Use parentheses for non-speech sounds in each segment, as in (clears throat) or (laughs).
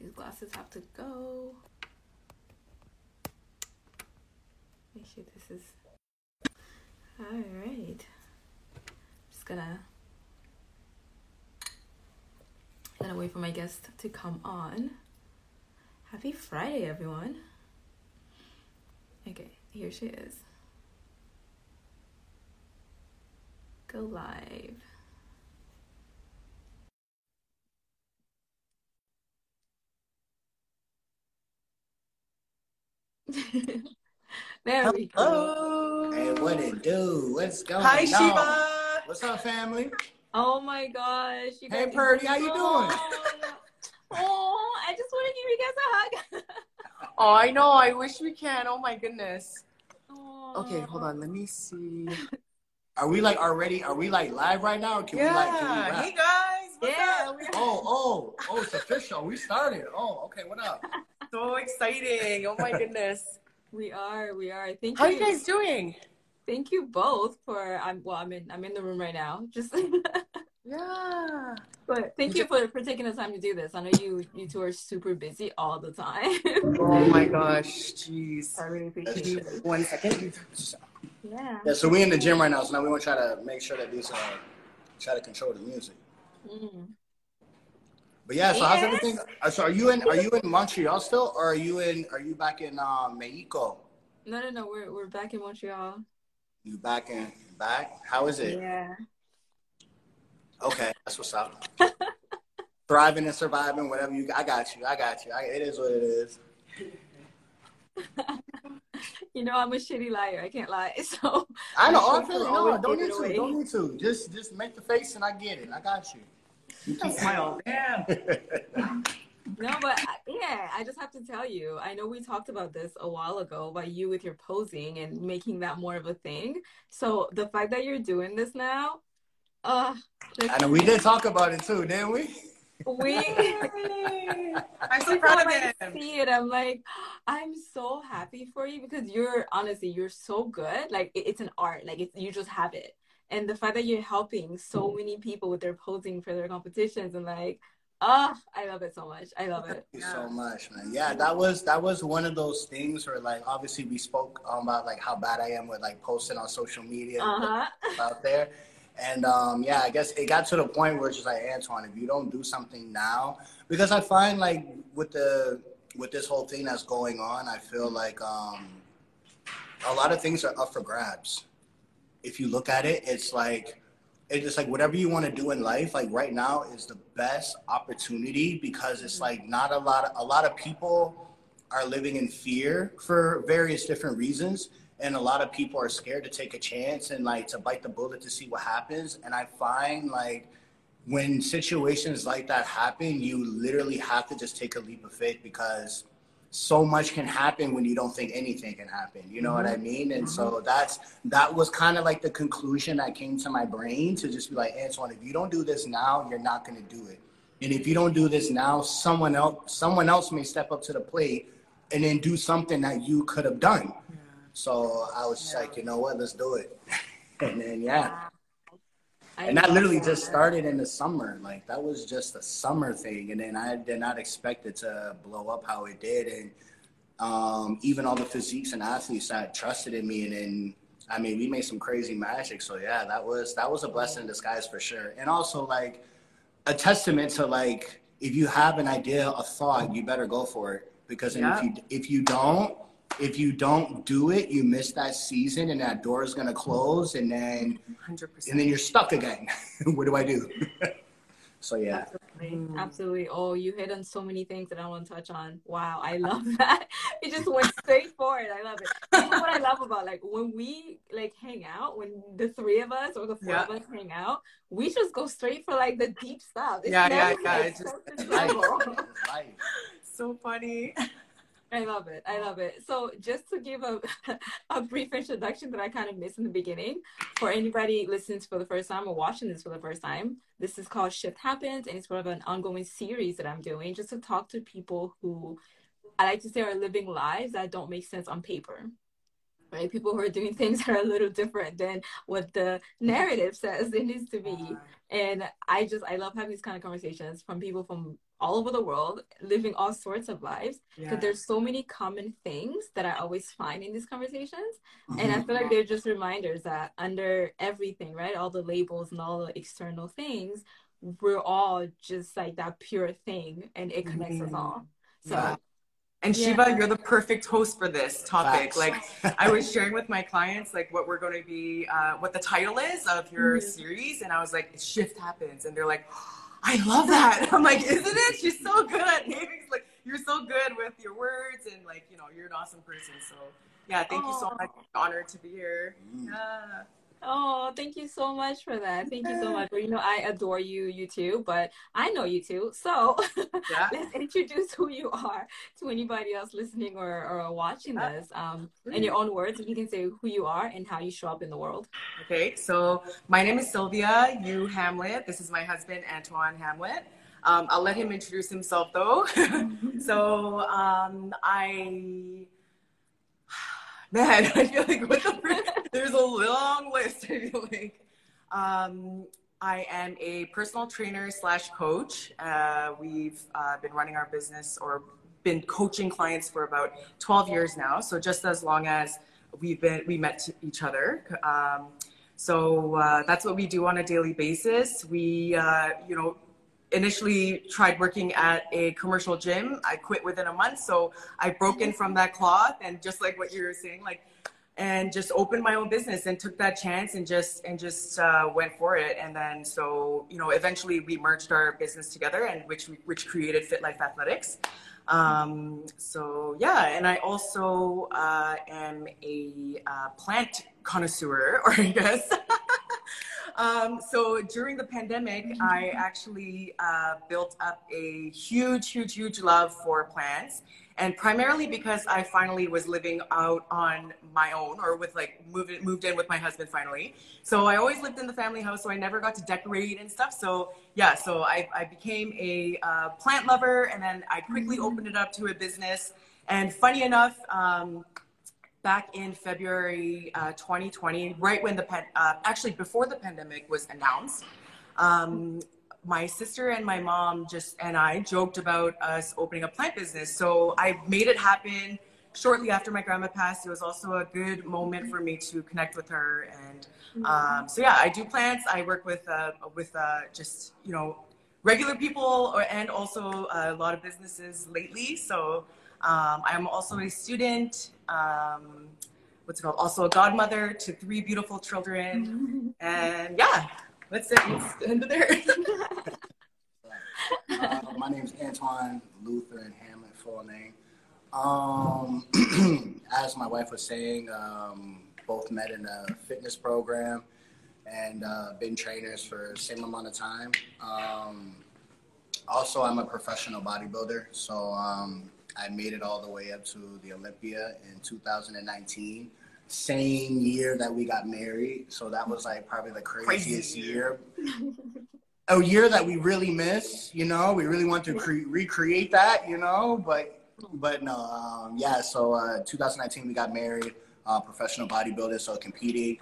these glasses have to go. Make sure this is all right. Just gonna gonna wait for my guest to come on. Happy Friday, everyone. Okay, here she is. Go live. (laughs) there we go. Hey, what it do? What's going Hi, on? Shiva. What's up, family? Oh my gosh. You Hey, Purdy, how you doing? (laughs) Oh, I just want to give you guys a hug. Oh, (laughs) I know. I wish we can. Oh my goodness. Okay, hold on. Let me see. Are we like already? Are we like live right now? Can we like? Can we Yeah. Hey guys. What's Yeah, up? Oh, oh, oh! It's official. We started. Oh, okay. What up? So exciting. Oh my goodness. we are, we are. Thank How you. How are you guys doing? Thank you both for I'm well, I'm in I'm in the room right now. Just (laughs) Yeah. but thank you for, for taking the time to do this. I know you you two are super busy all the time. Oh my gosh. Jeez. I really appreciate it. One second. Yeah. Yeah. So we're in the gym right now. So now we want to try to make sure that these uh try to control the music. Mm. But yeah. So how's everything? uh, So are you in? Are you in Montreal still, or are you in? Are you back in uh, Mexico? No no no, we're we're back in Montreal. You back in back? How is it? Yeah. Okay, that's what's up. (laughs) Thriving and surviving, whatever you. I got you. I got you. I, it is what it is. (laughs) You know I'm a shitty liar, I can't lie. (laughs) So I know. I feel. No, don't need to. away. Don't need to. Just, just make the face, and I get it. I got you. You keep Smile. Damn. (laughs) No, but yeah, I just have to tell you. I know we talked about this a while ago about you with your posing and making that more of a thing. So the fact that you're doing this now, uh, like, I know we did talk about it too, didn't we? we. (laughs) (laughs) I'm so proud time of I see it, I'm like, I'm so happy for you because you're honestly, you're so good. Like it- it's an art. Like it's you just have it, and the fact that you're helping so many people with their posing for their competitions and like, ah, I love it so much. I love it. You so much, man. Yeah, that was that was one of those things where like obviously we spoke um, about like how bad I am with like posting on social media Uh huh. out there. And um, yeah, I guess it got to the point where it's just like Antwane, if you don't do something now, because I find like with the with this whole thing that's going on, I feel like um, a lot of things are up for grabs. If you look at it, it's like it's just like whatever you want to do in life. Like right now is the best opportunity because it's like not a lot of a lot of people are living in fear for various different reasons and a lot of people are scared to take a chance and like to bite the bullet to see what happens and i find like when situations like that happen you literally have to just take a leap of faith because so much can happen when you don't think anything can happen you know what mm-hmm. i mean? And so mm-hmm. that's that was kind of like the conclusion that came to my brain to just be like antwane if you don't do this now you're not going to do it. And if you don't do this now someone else someone else may step up to the plate and then do something that you could have done. So I was just like, you know what, let's do it. (laughs) and then yeah. I And that literally just started in the summer. Like that was just a summer thing. And then I did not expect it to blow up how it did. And um, even all the physiques and athletes that trusted in me and then I mean we made some crazy magic. So yeah, that was that was a blessing in disguise for sure. And also like a testament to like if you have an idea, a thought, you better go for it. Because then if you if you don't, if you don't do it, you miss that season and that door is gonna close and then 100%. and then you're stuck again. (laughs) what do I do? (laughs) so yeah. Absolutely. Absolutely. Oh, you hit on so many things that I want to touch on. Wow, I love (laughs) that. It just went straight forward. I love it. You know what I love about like when we like hang out, when the three of us or the four Yeah. of us hang out, we just go straight for like the deep stuff. It's Yeah, yeah, yeah, like, it's just- life. life. so funny. I love it. I love it. So just to give a (laughs) a brief introduction that I kind of missed in the beginning, for anybody listening for the first time or watching this for the first time, this is called Shift Happens, and it's sort of an ongoing series that I'm doing just to talk to people who I like to say are living lives that don't make sense on paper. Right? People who are doing things (laughs) that are a little different than what the narrative says it needs to be. And I just, I love having these kind of conversations from people from all over the world living all sorts of lives because yeah. there's so many common things that I always find in these conversations. Mm-hmm. And I feel like they're just reminders that under everything, right? All the labels and all the external things, we're all just like that pure thing and it connects mm-hmm. us all. So yeah. And yeah. Shiva, you're the perfect host for this topic. Facts. Like, I was sharing with my clients like what we're going to be, uh, what the title is of your mm-hmm. series, and I was like, "Shift happens," and they're like, "I love that." (laughs) I'm like, "Isn't it? She's so good." (laughs) Naming's like, "You're so good with your words, and like, you know, you're an awesome person." So, yeah, thank oh. you so much. Honored to be here. Mm. Yeah. Oh, thank you so much for that. Thank you so (laughs) much. Well, you know, I adore you, you too, but I know you too. So (laughs) yeah. let's introduce who you are to anybody else listening or, or watching this. Um, in your own words, you can say who you are and how you show up in the world. Okay, so my name is Sylvia Yu Hamlett. This is my husband, Antwane Hamlett. Um, I'll let him introduce himself though. (laughs) so um, I man, (laughs) I feel like the there's a long list. I feel like. Um, I am a personal trainer slash coach. Uh, we've uh, been running our business or been coaching clients for about 12 years now. So just as long as we've been we met each other. Um, so uh, that's what we do on a daily basis. We, uh, you know, initially tried working at a commercial gym. I quit within a month, so I broke in from that cloth and just like what you were saying, like and just opened my own business and took that chance and just and just uh, went for it. And then so you know eventually we merged our business together and which which created fit life athletics. Um, so yeah and i also uh, am a uh, plant connoisseur (laughs) or i guess Um, so during the pandemic, I actually uh, built up a huge, huge, huge love for plants. And primarily because I finally was living out on my own or with like moved, moved in with my husband finally. So I always lived in the family house, so I never got to decorate and stuff. So yeah, so I, I became a uh, plant lover and then I quickly mm-hmm. opened it up to a business. And funny enough, um, back in February uh, 2020, right when the uh, actually before the pandemic was announced. Um, my sister and my mom just and I joked about us opening a plant business. So I made it happen shortly after my grandma passed. It was also a good moment for me to connect with her. And um, so yeah, I do plants. I work with uh, with uh, just you know regular people or, and also a lot of businesses lately. So um, I'm also a student um, what's it called? Also a godmother to three beautiful children. (laughs) and yeah, let's, let's end it there. (laughs) uh, my name is Antwane Luther and Hamlett, full name. Um, (clears throat) as my wife was saying, um, both met in a fitness program and uh, been trainers for the same amount of time. Um, also, I'm a professional bodybuilder, so um, I made it all the way up to the Olympia in 2019. Same year that we got married. So that was like probably the craziest Crazy. year. a year that we really miss, you know, we really want to cre- recreate that, you know, but, but no, um, yeah. So, uh, 2019, we got married, uh, professional bodybuilder. So competing,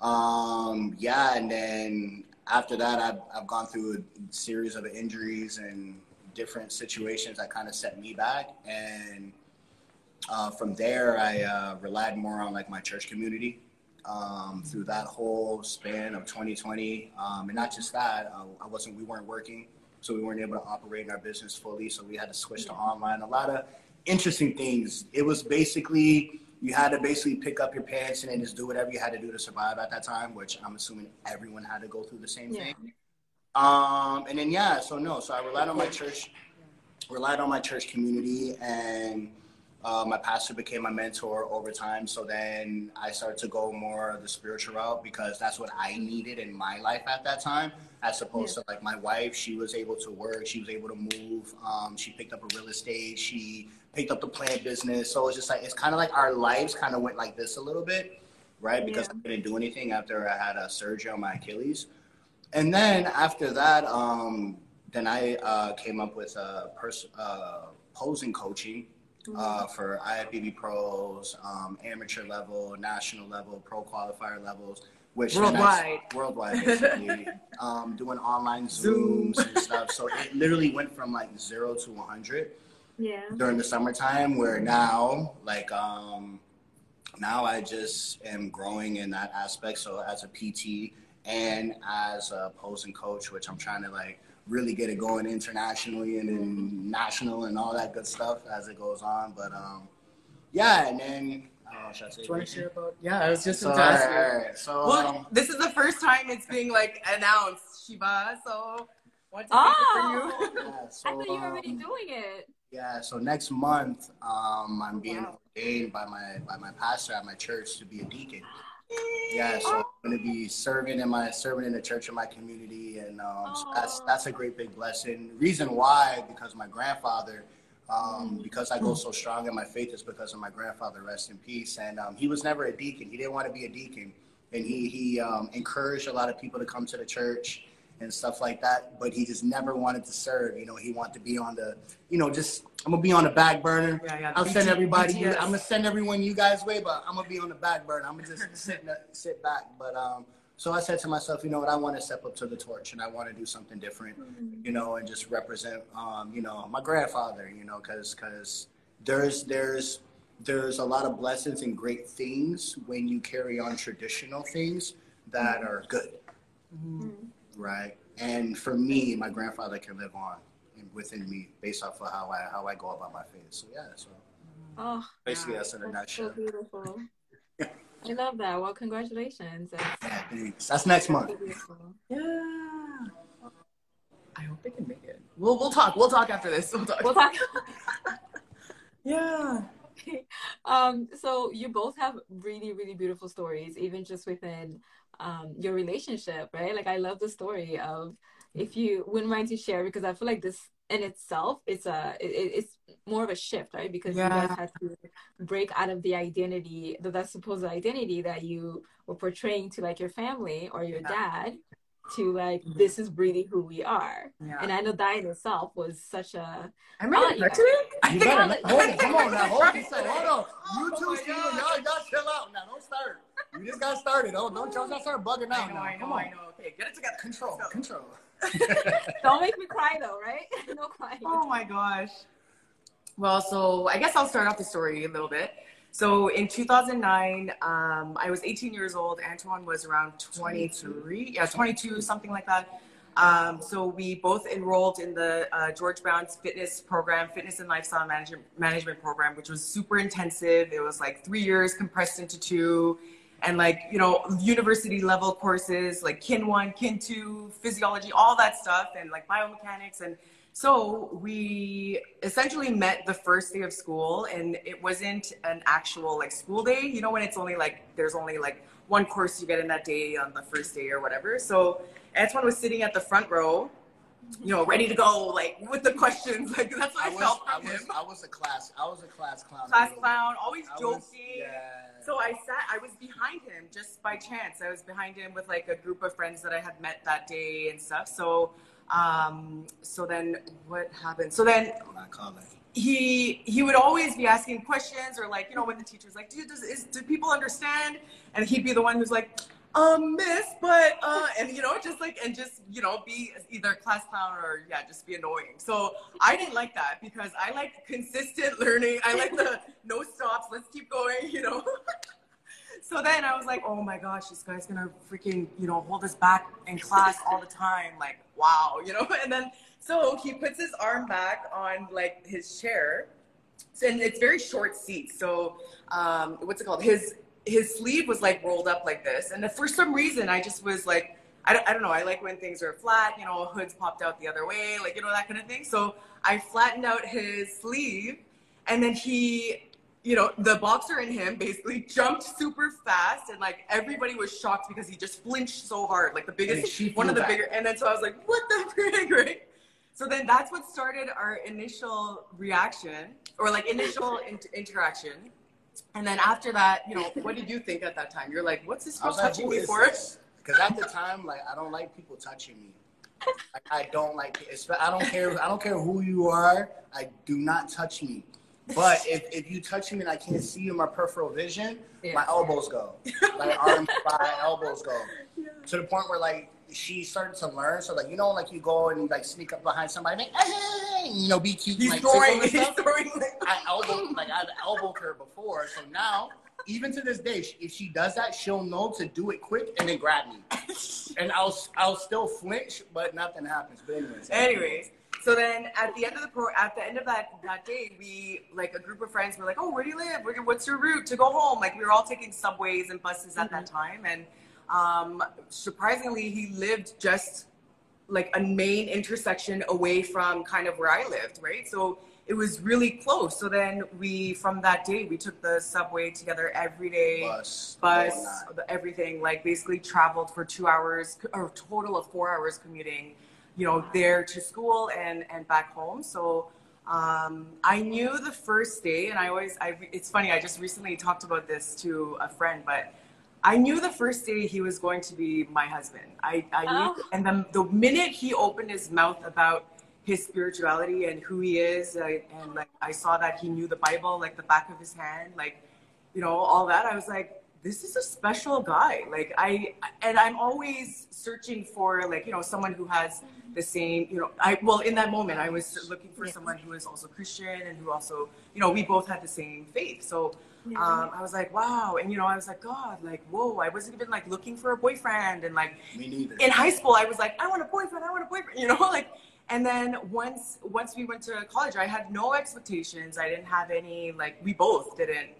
um, yeah. And then after that, I've, I've gone through a series of injuries and different situations that kind of set me back. And uh, from there, I uh, relied more on like my church community um, through that whole span of 2020. Um, and not just that, uh, I wasn't, we weren't working, so we weren't able to operate in our business fully. So we had to switch to online. A lot of interesting things. It was basically you had to basically pick up your pants and then just do whatever you had to do to survive at that time, which I'm assuming everyone had to go through the same yeah. thing. Um, and then yeah, so no, so I relied on my church, relied on my church community, and uh, my pastor became my mentor over time. So then I started to go more the spiritual route because that's what I needed in my life at that time, as opposed yeah. to like my wife. She was able to work, she was able to move. Um, she picked up a real estate, she picked up the plant business. So it's just like it's kind of like our lives kind of went like this a little bit, right? Because yeah. I didn't do anything after I had a surgery on my Achilles and then after that, um, then I uh, came up with a pers- uh, posing coaching, uh, for IFBB pros, um, amateur level, national level, pro qualifier levels, which worldwide, worldwide, (laughs) basically, um, doing online Zooms Zoom. and stuff. So it literally went from like zero to 100 yeah. during the summertime, where now, like, um, now I just am growing in that aspect. So as a PT and as a posing coach, which I'm trying to like really get it going internationally and then national and all that good stuff as it goes on. But um, yeah, and then uh, should I say? Do you want to share about? Yeah, I was just so, to ask you. All right, so well, um, this is the first time it's being like announced, Shiva. So what to oh, for (laughs) you? Yeah, so, I thought you were already um, doing it. Yeah, so next month, um, I'm being wow. ordained by my by my pastor at my church to be a deacon. Yeah, so I'm gonna be serving in my serving in the church in my community, and um, so that's that's a great big blessing. Reason why because my grandfather, um, because I go so strong in my faith, is because of my grandfather. Rest in peace. And um, he was never a deacon. He didn't want to be a deacon, and he he um, encouraged a lot of people to come to the church and stuff like that. But he just never wanted to serve. You know, he wanted to be on the, you know, just I'm gonna be on the back burner. Yeah, yeah. I'll BT, send everybody. You, I'm gonna send everyone you guys way, but I'm gonna be on the back burner. I'm gonna just (laughs) sit sit back. But um, so I said to myself, you know what? I want to step up to the torch, and I want to do something different. Mm-hmm. You know, and just represent, um, you know, my grandfather. You know, because because there's there's there's a lot of blessings and great things when you carry on traditional things that mm-hmm. are good. Mm-hmm right? And for me, my grandfather can live on within me based off of how I how I go about my faith. So yeah, so oh, basically that's in a nutshell. So beautiful. (laughs) I love that. Well, congratulations. That's, yeah, thanks. That's next month. Yeah. I hope they can make it. We'll we'll talk. We'll talk after this. We'll talk. We'll talk. (laughs) (laughs) yeah. Um, so you both have really, really beautiful stories, even just within um, your relationship, right? Like I love the story of if you wouldn't mind to share because I feel like this in itself it's a it, it's more of a shift right because yeah. you guys had to break out of the identity the that supposed identity that you were portraying to like your family or your yeah. dad to like mm-hmm. this is really who we are. Yeah. And I know that in itself was such a I'm ready uh, to You better (laughs) hold it. Come on now. Hold (laughs) it. Hold on. You two oh y'all, y'all chill out now. Don't start. You just got started. Oh, don't y'all start bugging out I know, now. I know, Come on. I know. Okay, get it together. Control. Control. (laughs) don't make me cry though, right? (laughs) no crying. Oh my gosh. Well, so I guess I'll start off the story a little bit. So in 2009, um, I was 18 years old. Antwane was around 23, yeah, 22, something like that. Um, so we both enrolled in the uh, George Brown's fitness program, fitness and lifestyle management management program, which was super intensive. It was like three years compressed into two, and like you know university level courses like Kin one, Kin two, physiology, all that stuff, and like biomechanics and so we essentially met the first day of school, and it wasn't an actual like school day. You know, when it's only like there's only like one course you get in that day on the first day or whatever. So Antwane was sitting at the front row, you know, ready to go, like with the questions. (laughs) Like that's what I, I was, felt from I was, him. I was a class, I was a class clown. Class clown, always joking. Was, yeah. So I sat, I was behind him just by chance. I was behind him with like a group of friends that I had met that day and stuff. So um, so then what happened? So then he he would always be asking questions or like you know when the teacher's like, do does is, do people understand? And he'd be the one who's like, um, miss, but uh, and you know just like and just you know be either class clown or yeah just be annoying. So I didn't like that because I like consistent (laughs) learning. I like the no stops. Let's keep going. You know. (laughs) so then I was like, oh my gosh, this guy's gonna freaking, you know, hold us back in class all the time. Like, wow, you know? (laughs) And then, so he puts his arm back on like his chair. And it's very short seats. So, um, what's it called? His, his sleeve was like rolled up like this. And for some reason, I just was like, I don't, I don't know. I like when things are flat, you know, hoods popped out the other way, like, you know, that kind of thing. So I flattened out his sleeve and then he you know, the boxer in him basically (laughs) jumped super fast and like everybody was shocked because he just flinched so hard. Like the biggest, one of the back. bigger. And then so I was like, what the (laughs) frick, right? So then that's what started our initial reaction or like initial in- interaction. And then after that, you know, what did you think at that time? You're like, what's this girl touching me for? Because at the time, like, I don't like people touching me. Like, I don't like it. I don't care. I don't care who you are. I do not touch me But if, if you touch me and I can't see you in my peripheral vision, Yeah. my elbows go. (laughs) Like arms, my elbows go. To the point where like she started to learn. So like you know like you go and you like sneak up behind somebody, like, hey, you know, be cute. He's like, throwing, he's throwing I elbowed like I've elbowed her before. So now, even to this day, if she does that, she'll know to do it quick and then grab me. (laughs) And I'll I'll still flinch, but nothing happens. But anyways. Anyways, so then at the end of the pro, at the end of that that day, we like a group of friends were like, "Oh, where do you live? What's your route to go home?" Like we were all taking subways and buses at that mm-hmm. time, and um, surprisingly, he lived just like a main intersection away from kind of where I lived, right? So it was really close. So then we, from that day, we took the subway together every day Bus, bus, the- everything. Like basically traveled for two hours, or total of four hours commuting, you know, there to school and and back home. So um, I knew the first day, and I always, I it's funny. I just recently talked about this to a friend, but. I knew the first day he was going to be my husband. I, I knew, Oh. and the, the minute he opened his mouth about his spirituality and who he is, I, and like I saw that he knew the Bible like the back of his hand, like you know all that. I was like, this is a special guy. Like I, and I'm always searching for like you know someone who has the same you know I well in that moment I was looking for Yeah. someone who is also Christian and who also you know we both had the same faith. So um, I was like, wow. And, you know, I was like, God, like, whoa, I wasn't even like looking for a boyfriend. And like Me neither. in high school, I was like, I want a boyfriend, I want a boyfriend, (laughs) you know, like, and then once, once we went to college, I had no expectations. I didn't have any, like, we both didn't.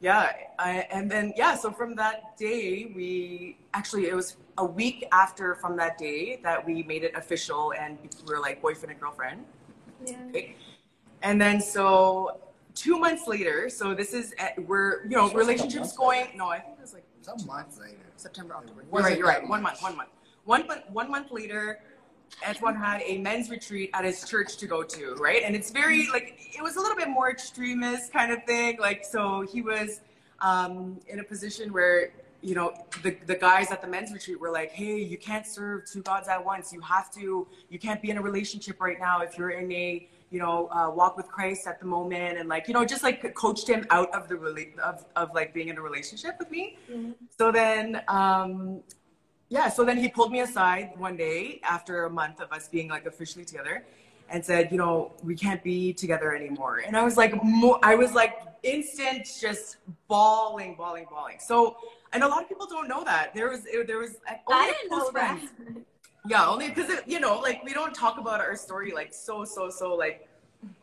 Yeah. I, and then, yeah. So from that day, we actually, it was a week after from that day that we made it official and we were like boyfriend and girlfriend. Yeah. Okay. And then so two months later, so this is at, we're you know relationships going. later. No, I think it was like Some months later. September, October. You're right. You're right. One month. One month. One month. One month later, Antwane had a men's retreat at his church to go to. Right, and it's very like it was a little bit more extremist kind of thing. Like so, he was um, in a position where you know the, the guys at the men's retreat were like hey you can't serve two gods at once you have to you can't be in a relationship right now if you're in a you know uh, walk with christ at the moment and like you know just like coached him out of the rela- of, of like being in a relationship with me. So then um yeah so then he pulled me aside one day after a month of us being like officially together and said you know we can't be together anymore. And i was like mo- i was like instant just bawling bawling bawling. So and a lot of people don't know that. There was there was only I didn't close know that. Yeah only because you know like we don't talk about our story like so so so like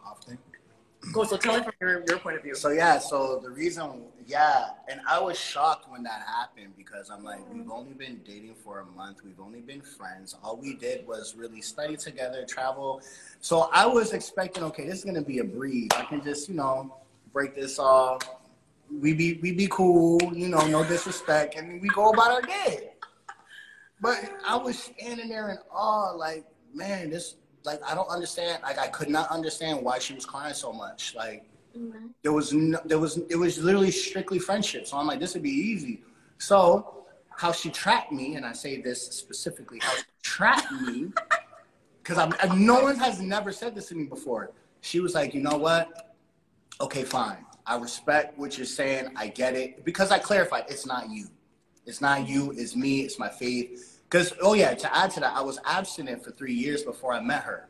Often. go so tell it from your, your point of view So yeah, so the reason, yeah, and I was shocked when that happened because I'm like, we've only been dating for a month, we've only been friends. All we did was really study together, travel. So I was expecting, okay, this is gonna be a breeze. I can just, you know, break this off. We be we be cool, you know, no disrespect, and we go about our day. But I was standing there in awe, like, man, this, like, I don't understand. Like, I could not understand why she was crying so much. Like, mm-hmm. there was no, there was it was literally strictly friendship. So I'm like, this would be easy. So how she tracked me, and I say this specifically, how she tracked me, because I'm no one has never said this to me before. She was like, you know what? Okay, fine. I respect what you're saying. I get it because I clarified it's not you. It's not you. It's me. It's my faith. Because oh yeah, to add to that, I was abstinent for three years before I met her.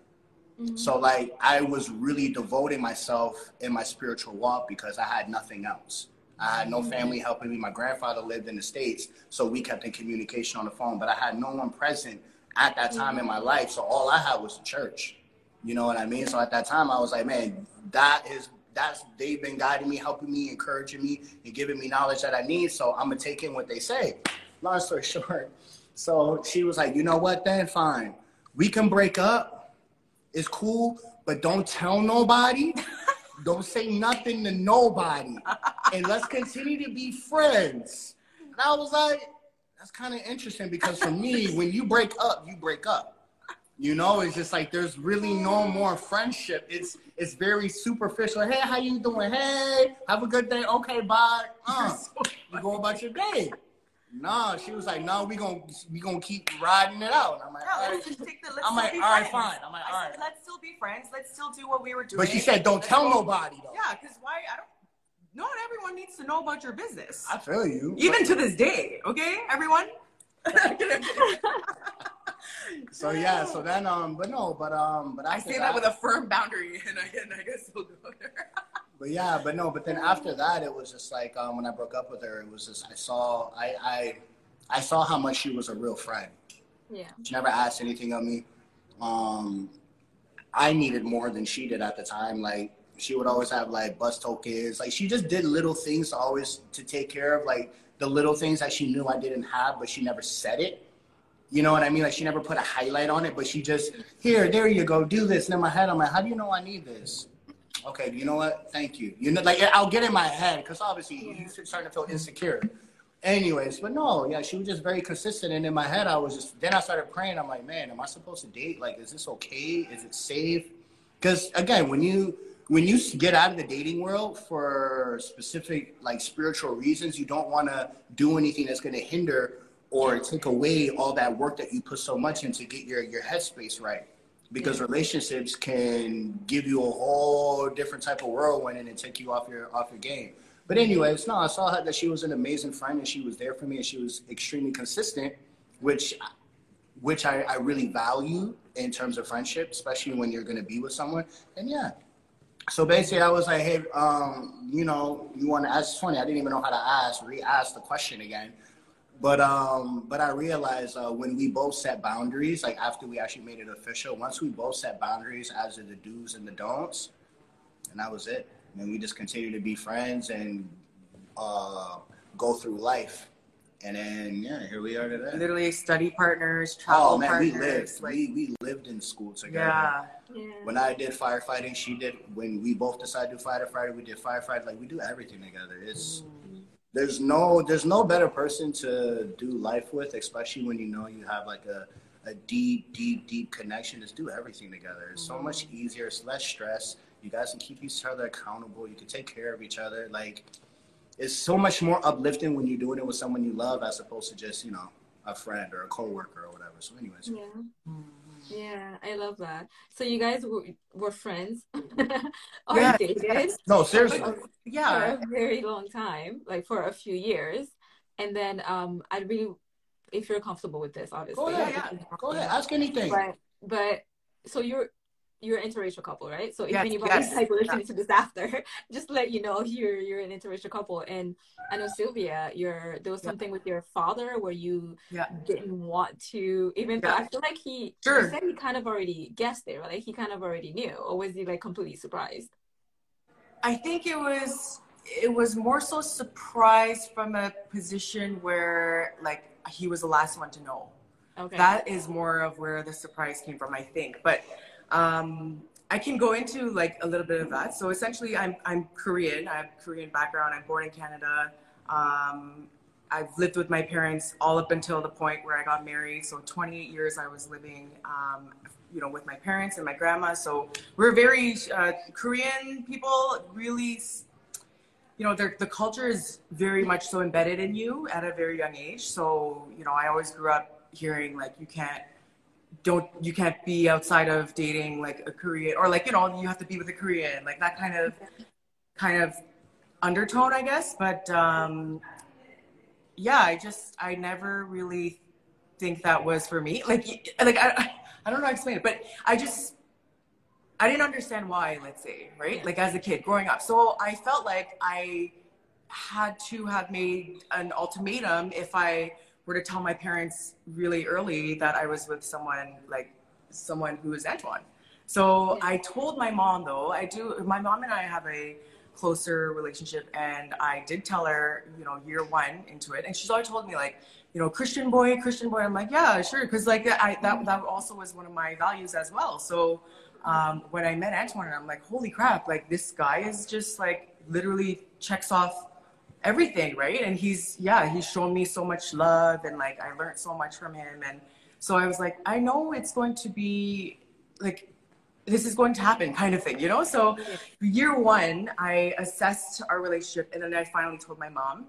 Mm-hmm. So like I was really devoting myself in my spiritual walk because I had nothing else. I had no mm-hmm. family helping me. My grandfather lived in the States, so we kept in communication on the phone, but I had no one present at that mm-hmm. time in my life. So all I had was the church. You know what I mean? So at that time I was like, man, that is that's they've been guiding me, helping me, encouraging me, and giving me knowledge that I need. So I'm gonna take in what they say. Long story (laughs) short. So she was like, you know what then? Fine. We can break up it's cool, but don't tell nobody. (laughs) don't say nothing to nobody. And let's continue to be friends. And I was like, that's kind of interesting because for me, when you break up, you break up. You know, it's just like there's really no more friendship. It's it's very superficial. Hey, how you doing? Hey, have a good day. Okay, bye. (laughs) Uh, you go about your day. no, she was like, no, we gonna we gonna keep riding it out. I'm like, Yeah, all let's just take the. Let's I'm like, all right, fine. I'm like, all said, let's still be friends. Let's still do what we were doing. But she said, don't Let's tell go- nobody though. Yeah, because why? I don't. Not everyone needs to know about your business. I feel you. Even to this day, okay, everyone. (laughs) (laughs) (laughs) So yeah, so then um, but no, but um, but I after say that with a firm boundary, (laughs) and I, and I guess we'll go there. (laughs) But yeah, but no, but then after that, it was just like um, when I broke up with her, it was just I saw I I I saw how much she was a real friend. Yeah. She never asked anything of me. Um, I needed more than she did at the time. Like she would always have like bus tokens. Like she just did little things to always to take care of like the little things that she knew I didn't have, but she never said it. You know what I mean? Like she never put a highlight on it, but she just here, there you go, do this. And in my head, I'm like, how do you know I need this? Okay, you know what? Thank you. You know, like I'll get in my head because obviously you starting to feel insecure. Anyways, but no, yeah, she was just very consistent. And in my head, I was just, then I started praying. I'm like, man, am I supposed to date? Like, is this okay? Is it safe? Because again, when you, when you get out of the dating world for specific like spiritual reasons, you don't want to do anything that's going to hinder or take away all that work that you put so much in to get your, your headspace right. Because relationships can give you a whole different type of whirlwind and take you off your off your game. But anyways, no, I saw her that she was an amazing friend and she was there for me and she was extremely consistent, which which I, I really value in terms of friendship, especially when you're gonna be with someone. And yeah. So basically I was like, hey, um, you know, you wanna ask it's funny, I didn't even know how to ask, re-ask the question again. But um, but I realized uh, when we both set boundaries, like after we actually made it official, once we both set boundaries as to the do's and the don'ts, and that was it. And we just continued to be friends and uh, go through life. And then yeah, here we are today. Literally, study partners, travel Oh man, partners. we lived. like, we we lived in school together. yeah. Yeah. When I did firefighting, she did. When we both decided to do firefighting, we did firefighting. Like we do everything together. It's there's no there's no better person to do life with, especially when you know you have like a a deep, deep, deep connection. Just do everything together. It's so mm-hmm. much easier. It's less stress. You guys can keep each other accountable. You can take care of each other. Like it's so much more uplifting when you're doing it with someone you love as opposed to just you know a friend or a coworker or whatever. So, anyways, Yeah. Mm. Yeah, I love that. So you guys were, were friends (laughs) or Yes, dated yes. no, seriously. for Yeah. For a very long time, like for a few years. And then um I'd really if you're comfortable with this, obviously. Go ahead, yeah. we can talk Go ahead, ask anything. But but so you're you're an interracial couple, right? So if Yes, anybody's yes. (laughs) like listening to this after, (laughs) just let you know you're you're an interracial couple. And I know Sylvia, you're there was Yeah. something with your father where you Yeah. didn't want to even though I feel like he Sure. said he kind of already guessed it, right? Like he kind of already knew, or was he like completely surprised? I think it was it was more so surprised from a position where like he was the last one to know. Okay. That is more of where the surprise came from, I think. But um, I can go into like a little bit of that. So essentially, I'm I'm Korean. I have Korean background. I'm born in Canada. Um, I've lived with my parents all up until the point where I got married. So 28 years I was living, um, you know, with my parents and my grandma. So we're very uh, Korean people. Really, you know, the culture is very much so embedded in you at a very young age. So you know, I always grew up hearing like you can't don't you can't be outside of dating like a Korean or like you know you have to be with a Korean like that kind of kind of undertone I guess. But um yeah I just I never really think that was for me. Like like I I don't know how to explain it but I just I didn't understand why let's say right? Like as a kid growing up. So I felt like I had to have made an ultimatum if I were to tell my parents really early that I was with someone like someone who is Antwane. So I told my mom though, I do my mom and I have a closer relationship and I did tell her, you know, year one into it. And she's always told me like, you know, Christian boy, Christian boy. I'm like, yeah, sure. Cause like I that that also was one of my values as well. So um, when I met Antwane, I'm like, holy crap, like this guy is just like literally checks off everything, right? And he's yeah, he's shown me so much love and like I learned so much from him and so I was like, I know it's going to be like this is going to happen kind of thing, you know? So year one, I assessed our relationship and then I finally told my mom.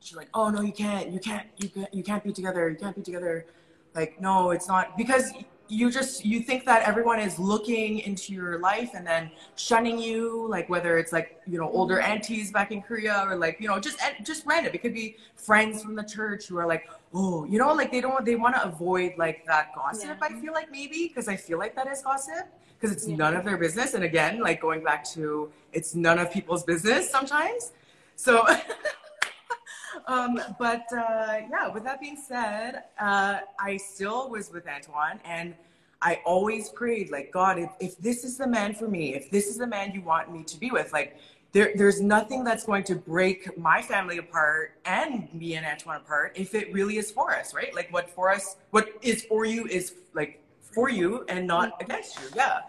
she's like, oh no, you can't, you can't, you can't, you can't be together, you can't be together. Like, no, it's not because you just you think that everyone is looking into your life and then shunning you like whether it's like you know older mm-hmm. aunties back in korea or like you know just just random it could be friends from the church who are like oh you know like they don't they want to avoid like that gossip yeah. i feel like maybe because i feel like that is gossip because it's yeah. none of their business and again like going back to it's none of people's business sometimes so (laughs) um, but uh, yeah, with that being said, uh, I still was with Antwane, and I always prayed, like, God, if, if this is the man for me, if this is the man you want me to be with, like, there, there's nothing that's going to break my family apart and me and Antwane apart if it really is for us, right? Like, what for us, what is for you is like for you and not against you. Yeah.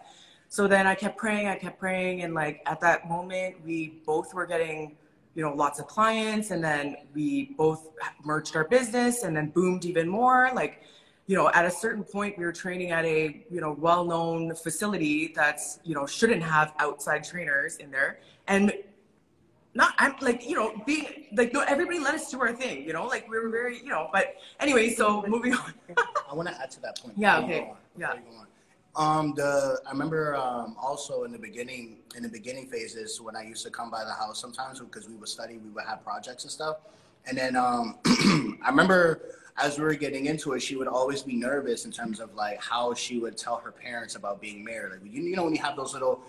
So then I kept praying, I kept praying, and like at that moment, we both were getting you know lots of clients and then we both merged our business and then boomed even more. Like you know at a certain point we were training at a you know well-known facility that's you know shouldn't have outside trainers in there. And not i'm like you know being like no everybody let us do our thing you know? Like we were very you know but anyway so moving on. (laughs) I want to add to that point yeah okay. yeah um, the I remember um, also in the beginning, in the beginning phases, when I used to come by the house sometimes because we would study, we would have projects and stuff. And then um, (clears throat) I remember as we were getting into it, she would always be nervous in terms of like how she would tell her parents about being married. Like you, you know when you have those little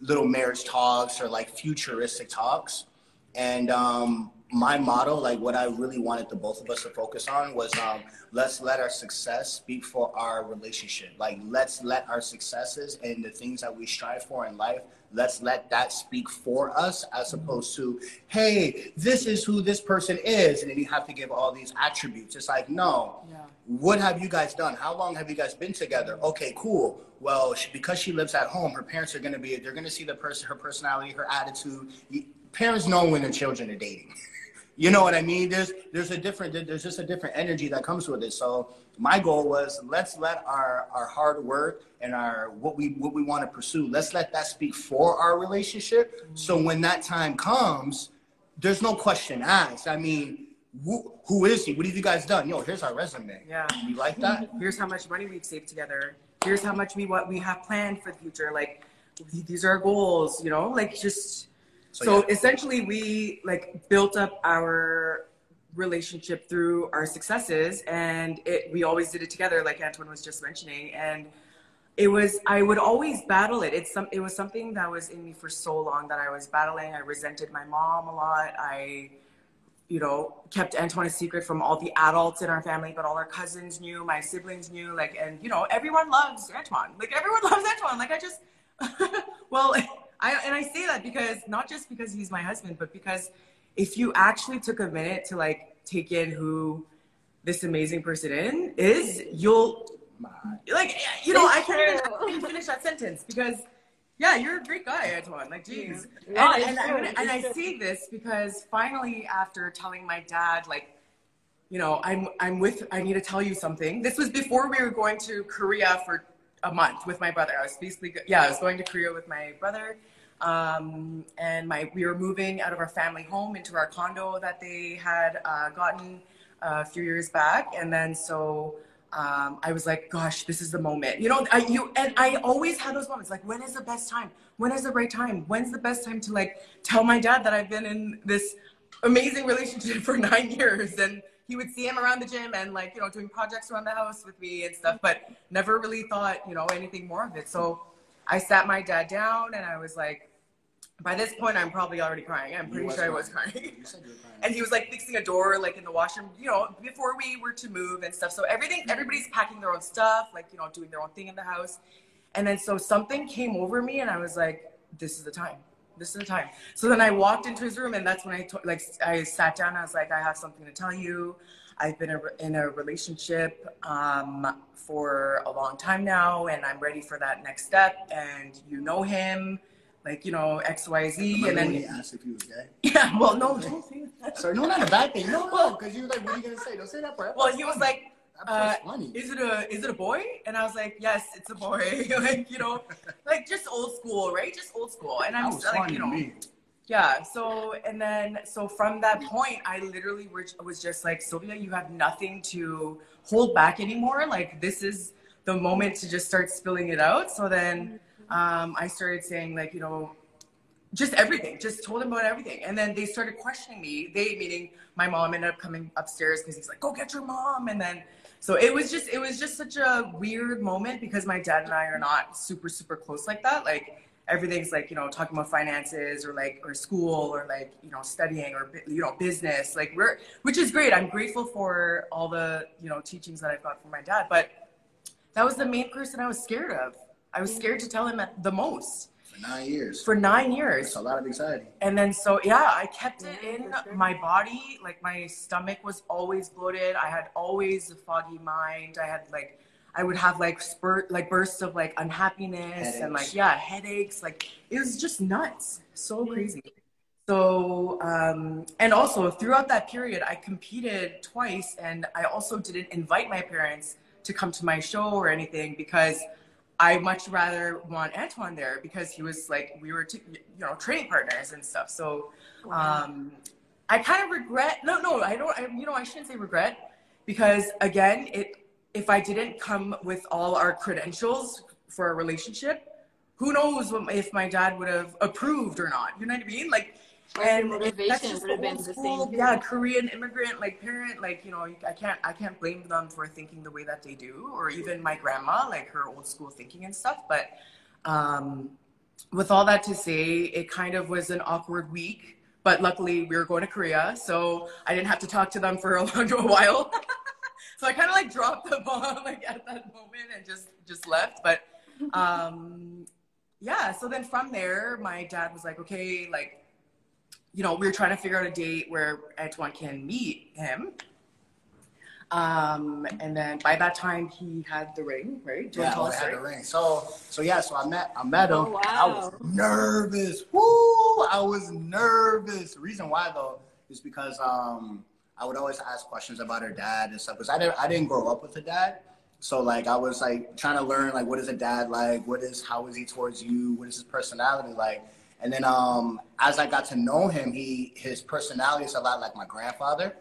little marriage talks or like futuristic talks, and um, my motto, like what I really wanted the both of us to focus on was um, let's let our success speak for our relationship. Like let's let our successes and the things that we strive for in life, let's let that speak for us as opposed to, hey, this is who this person is. And then you have to give all these attributes. It's like, no. Yeah. What have you guys done? How long have you guys been together? Okay, cool. Well, she, because she lives at home, her parents are going to be, they're going to see the person, her personality, her attitude. Parents know when their children are dating. (laughs) You know what I mean? There's there's a different there's just a different energy that comes with it. So my goal was let's let our our hard work and our what we what we want to pursue let's let that speak for our relationship. So when that time comes, there's no question asked. I mean, who, who is he? What have you guys done? Yo, here's our resume. Yeah, you like that? Here's how much money we've saved together. Here's how much we what we have planned for the future. Like these are our goals. You know, like just so, so yeah. essentially, we like built up our relationship through our successes, and it we always did it together, like Antwane was just mentioning, and it was I would always battle it. It's some it was something that was in me for so long that I was battling. I resented my mom a lot. I you know, kept Antwane a secret from all the adults in our family, but all our cousins knew, my siblings knew, like, and you know, everyone loves Antwane. Like everyone (laughs) loves Antwane. Like I just, (laughs) well, I, and I say that because not just because he's my husband, but because if you actually took a minute to like take in who this amazing person in is, you'll like you know I can't even finish that sentence because yeah, you're a great guy, Antwane. Like, geez. Yeah. And, and, and, and, I see this because finally, after telling my dad, like, you know, I'm I'm with. I need to tell you something. This was before we were going to Korea for a month with my brother. I was basically, yeah, I was going to Korea with my brother. Um, and my, we were moving out of our family home into our condo that they had uh, gotten a few years back. And then so um, I was like, gosh, this is the moment. You know, I, you, and I always had those moments like, when is the best time? When is the right time? When's the best time to like tell my dad that I've been in this amazing relationship (laughs) for nine years? And he would see him around the gym and like you know doing projects around the house with me and stuff but never really thought you know anything more of it. So i sat my dad down and i was like by this point i'm probably already crying. I'm pretty sure i was crying, crying. and he was like fixing a door like in the washroom you know before we were to move and stuff. So everything everybody's packing their own stuff like you know doing their own thing in the house. And then so something came over me and i was like this is the time this is the time. So then I walked into his room, and that's when I to- like I sat down. I was like, I have something to tell you. I've been in a relationship um, for a long time now, and I'm ready for that next step. And you know him, like you know X, Y, Z. And then he asked if he was gay. (laughs) Yeah. Well, no. Don't say that. Sorry, no, not a bad thing. No, no, because you were like, what are you gonna say? Don't say that, bro. Well, he was like uh, is it a is it a boy? And I was like, yes, it's a boy. (laughs) like you know, like just old school, right? Just old school. And I'm like, you know, yeah. So and then so from that point, I literally was just like, Sylvia, you have nothing to hold back anymore. Like this is the moment to just start spilling it out. So then um, I started saying like, you know, just everything, just told him about everything. And then they started questioning me. They, meaning my mom, ended up coming upstairs because he's like, go get your mom. And then, so it was just, it was just such a weird moment because my dad and I are not super, super close like that. Like everything's like, you know, talking about finances or like, or school or like, you know, studying or, you know, business. Like we're, which is great. I'm grateful for all the, you know, teachings that I've got from my dad. But that was the main person I was scared of. I was mm. scared to tell him the most. For nine years. For nine years. That's a lot of anxiety. And then so yeah, I kept it in my body. Like my stomach was always bloated. I had always a foggy mind. I had like I would have like spurt like bursts of like unhappiness headaches. and like yeah, headaches. Like it was just nuts. So crazy. So, um, and also throughout that period, I competed twice, and I also didn't invite my parents to come to my show or anything because I much rather want Antwane there because he was like we were t- you know training partners and stuff. So um, I kind of regret. No, no, I don't. I, you know, I shouldn't say regret because again, it if I didn't come with all our credentials for a relationship, who knows if my dad would have approved or not. You know what I mean? Like and that's just would have been the same. Yeah, Korean immigrant like parent, like you know, I can't I can't blame them for thinking the way that they do, or even my grandma, like her old school thinking and stuff. But um, with all that to say, it kind of was an awkward week. But luckily, we were going to Korea, so I didn't have to talk to them for a, (laughs) long, a while. (laughs) so I kind of like dropped the bomb (laughs) like at that moment and just just left. But um, yeah, so then from there, my dad was like, okay, like you know, we were trying to figure out a date where Antwane can meet him. Um, and then by that time he had the ring, right? Do yeah, I had the ring. So, so yeah, so I met, I met him. Oh, wow. I was nervous. Woo! I was nervous. The reason why though is because um, I would always ask questions about her dad and stuff because I didn't, I didn't grow up with a dad. So like I was like trying to learn like what is a dad like? What is how is he towards you? What is his personality like? And then um, as I got to know him, he his personality is a lot like my grandfather.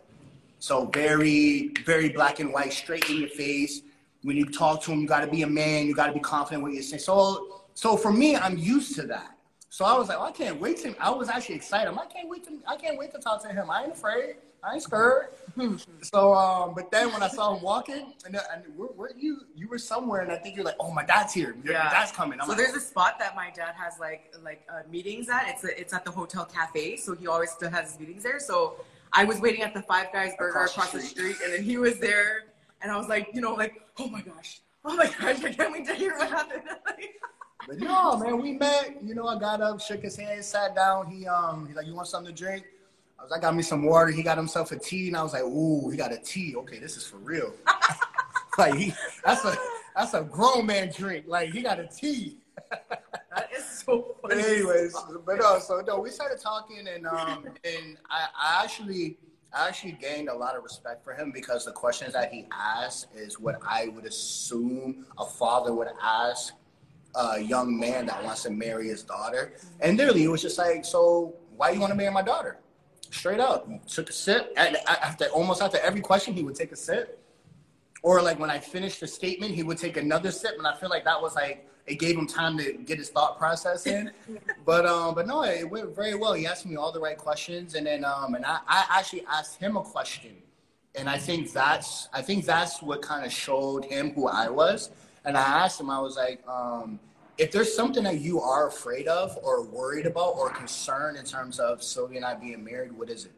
So very, very black and white, straight in your face. When you talk to him, you got to be a man. You got to be confident what you're saying. So, so for me, I'm used to that. So I was like, well, I can't wait to. I was actually excited. I'm, I can't wait to. I can't wait to talk to him. I ain't afraid. I ain't scared. so, um, but then when I saw him walking, and, and where, where you you were somewhere, and I think you're like, oh, my dad's here. Your, yeah. dad's coming. I'm so like, there's a spot that my dad has like like uh, meetings at. It's a, it's at the hotel cafe, so he always still has his meetings there. So I was waiting at the Five Guys Burger across, across the, street. the, street. and then he was there, and I was like, you know, like, oh my gosh, oh my gosh, I can't wait to hear what happened. but no, man, we met. You know, I got up, shook his hand, sat down. He um, he's like, you want something to drink? I was like, got me some water. He got himself a tea, and I was like, ooh, he got a tea. Okay, this is for real. (laughs) like he, that's a that's a grown man drink. Like he got a tea. (laughs) that is so funny. But anyways, but no, so no, we started talking, and um, and I, I actually. I actually gained a lot of respect for him because the questions that he asked is what I would assume a father would ask a young man that wants to marry his daughter. And literally, it was just like, so why do you want to marry my daughter? Straight up. Took a sip. And after almost after every question, he would take a sip. Or like when I finished the statement, he would take another sip, and I feel like that was like it gave him time to get his thought process in. (laughs) but um, but no, it went very well. He asked me all the right questions, and then um, and I, I actually asked him a question, and I think that's I think that's what kind of showed him who I was. And I asked him, I was like, um, if there's something that you are afraid of or worried about or concerned in terms of Sylvia and I being married, what is it?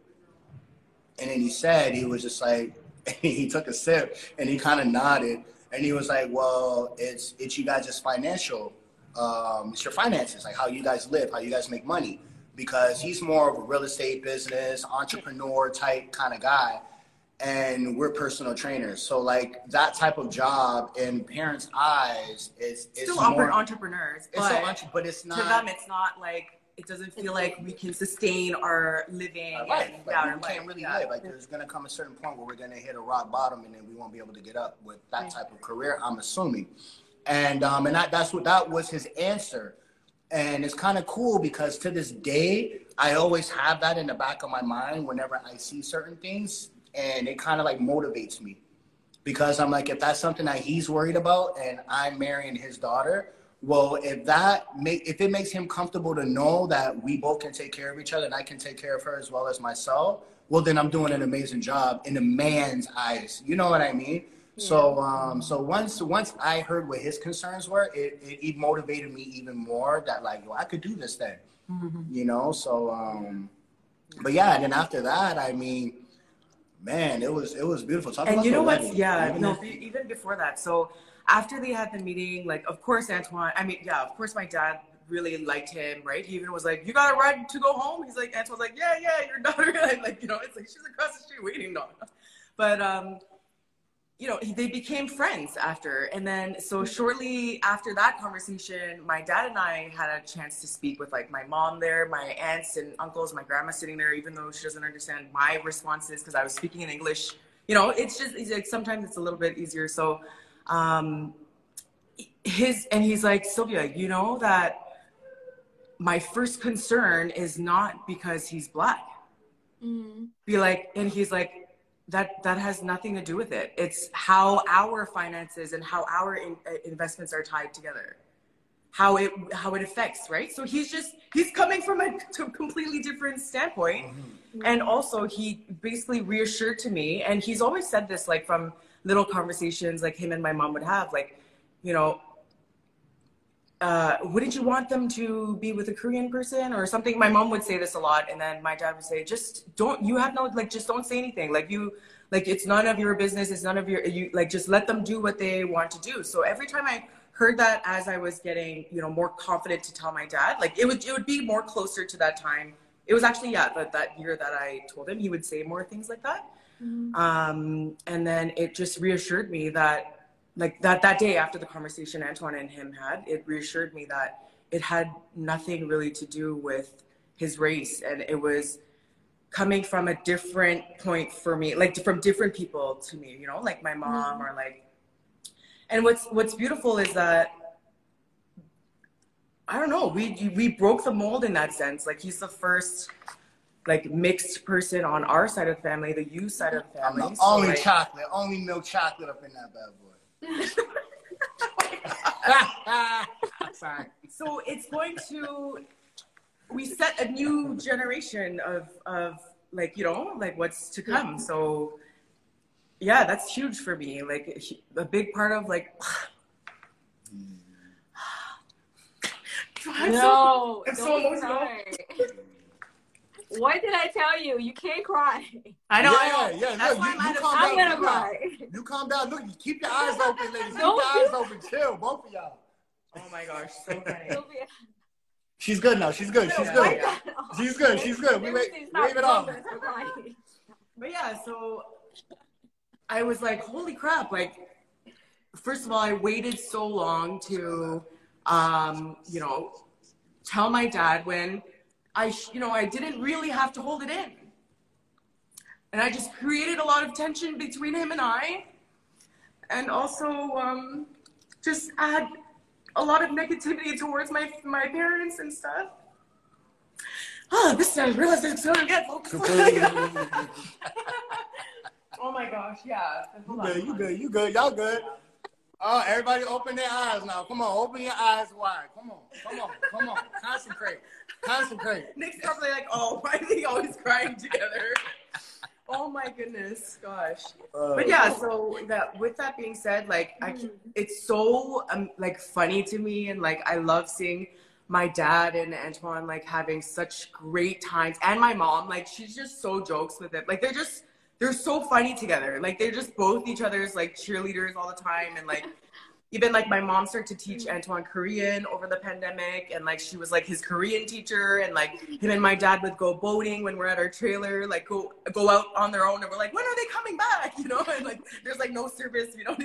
And then he said, he was just like, (laughs) he took a sip and he kind of nodded and he was like, well, it's, it's you guys' financial, um, it's your finances, like how you guys live, how you guys make money. Because he's more of a real estate business, entrepreneur type kind of guy and we're personal trainers. So like that type of job in parents' eyes is still more, entrepreneurs. It's but, entre- but it's not to them. It's not like it doesn't feel like we can sustain our living. Our life. And, like, we can't really yeah. live. Like there's gonna come a certain point where we're gonna hit a rock bottom, and then we won't be able to get up with that type of career. I'm assuming, and um, and that, that's what that was his answer. And it's kind of cool because to this day, I always have that in the back of my mind whenever I see certain things, and it kind of like motivates me because I'm like, if that's something that he's worried about, and I'm marrying his daughter, well, if that make if it makes him comfortable to know that we both can take care of each other and I can take care of her as well as myself, well, then I'm doing an amazing job in a man's eyes. You know what I mean? So, um, so once once I heard what his concerns were, it, it, it motivated me even more that like, yo, I could do this then, mm-hmm. you know. So, um, but yeah, and then after that, I mean, man, it was it was beautiful. Talk and you know what? Yeah, even no, even before that. So after they had the meeting, like, of course, Antwane. I mean, yeah, of course, my dad really liked him, right? He even was like, "You got a ride to go home?" He's like, Antwane's like, "Yeah, yeah, your daughter." (laughs) like, you know, it's like she's across the street waiting. No, but um you know, they became friends after. And then, so shortly after that conversation, my dad and I had a chance to speak with like my mom there, my aunts and uncles, my grandma sitting there, even though she doesn't understand my responses because I was speaking in English. You know, it's just it's like sometimes it's a little bit easier. So, um, his and he's like, Sylvia, you know that my first concern is not because he's black. Mm-hmm. Be like, and he's like, that that has nothing to do with it. It's how our finances and how our in, uh, investments are tied together. How it how it affects right? So he's just he's coming from a completely different standpoint. Mm-hmm. and also he basically reassured to me and he's always said this like from little conversations like him and my mom would have like you know uh, wouldn't you want them to be with a Korean person or something? My mom would say this a lot, and then my dad would say, "Just don't. You have no like. Just don't say anything. Like you, like it's none of your business. It's none of your. You like just let them do what they want to do." So every time I heard that, as I was getting you know more confident to tell my dad, like it would it would be more closer to that time. It was actually yeah that that year that I told him he would say more things like that, mm-hmm. um, and then it just reassured me that like that that day after the conversation Antwane and him had, it reassured me that it had nothing really to do with his race, and it was coming from a different point for me, like from different people to me, you know, like my mom mm-hmm. or like. And what's what's beautiful is that I don't know, we we broke the mold in that sense. Like he's the first like mixed person on our side of the family, the you side of the family. I'm the so only like, chocolate, only milk chocolate up in that bad boy. Sorry. (laughs) So it's going to we set a new generation of of like you know like what's to come. So yeah, that's huge for me. Like a big part of like. (sighs) Mm. (sighs) no, I'm so emotional. What did I tell you? You can't cry. I know. Yeah, I know. yeah. That's look, why you, I'm, you I'm gonna cry. You calm down. Look, you keep your eyes (laughs) open, ladies. Keep your eyes open. Chill, both of y'all. Oh my gosh, so (laughs) funny. She's good now. She's good. She's good. She's good. She's good. We wait. Wave it off. But yeah, so I was like, holy crap! Like, first of all, I waited so long to, um, you know, tell my dad when I, you know, I didn't really have to hold it in. And I just created a lot of tension between him and I. And also um, just add a lot of negativity towards my, my parents and stuff. Oh, this is I realized I'm so again, folks. oh my gosh, yeah. You good, you good, you good, y'all good. Oh, everybody open their eyes now. Come on, open your eyes wide. Come on, come on, come on. Concentrate. Concentrate. (laughs) Nick's probably like, oh, why are they always crying together? oh my goodness, gosh. Uh, but yeah, so that with that being said, like I, mm-hmm. it's so um, like funny to me, and like I love seeing my dad and Antwane like having such great times, and my mom, like she's just so jokes with it. Like they're just they're so funny together. Like they're just both each other's like cheerleaders all the time, and like even like my mom started to teach. Antwane Korean over the pandemic, and like she was like his Korean teacher, and like him and my dad would go boating when we're at our trailer, like go go out on their own, and we're like, when are they coming back? (laughs) You know, and like there's like no service, you know.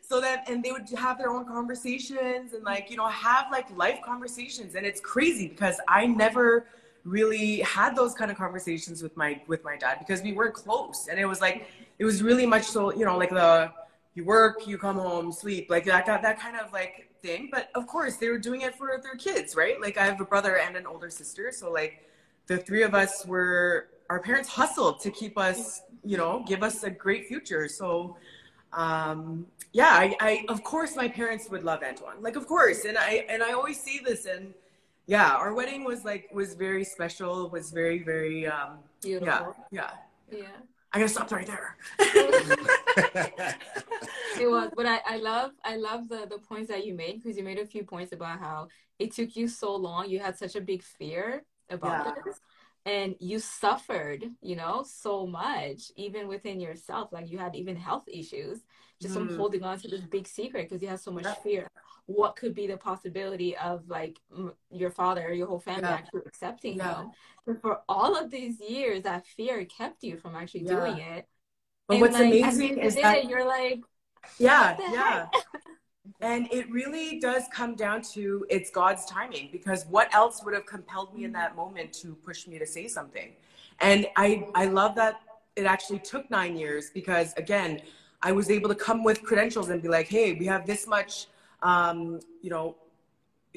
so that and they would have their own conversations and like you know have like life conversations, and it's crazy because I never really had those kind of conversations with my with my dad because we weren't close, and it was like it was really much so you know like the you work, you come home, sleep, like that, that, that kind of like thing. But of course, they were doing it for their kids, right? Like I have a brother and an older sister, so like the three of us were our parents hustled to keep us, you know, give us a great future. So um yeah I, I of course my parents would love antwane like of course and i and i always see this and yeah our wedding was like was very special was very very um Beautiful. yeah Yeah. I gotta stop right there. (laughs) It was but I, I love i love the the points that you made because you made a few points about how it took you so long. You had such a big fear about Yeah. this and you suffered you know so much even within yourself like you had even health issues just from Mhm. holding on to this big secret because you had so much Yeah. fear what could be the possibility of like m- your father your whole family Yeah. actually accepting Yeah. you for all of these years that fear kept you from actually doing it but And, what's like, amazing is that day, you're like yeah yeah (laughs) and it really does come down to it's god's timing because what else would have compelled me in that moment to push me to say something and i i love that it actually took nine years because again i was able to come with credentials and be like hey we have this much um you know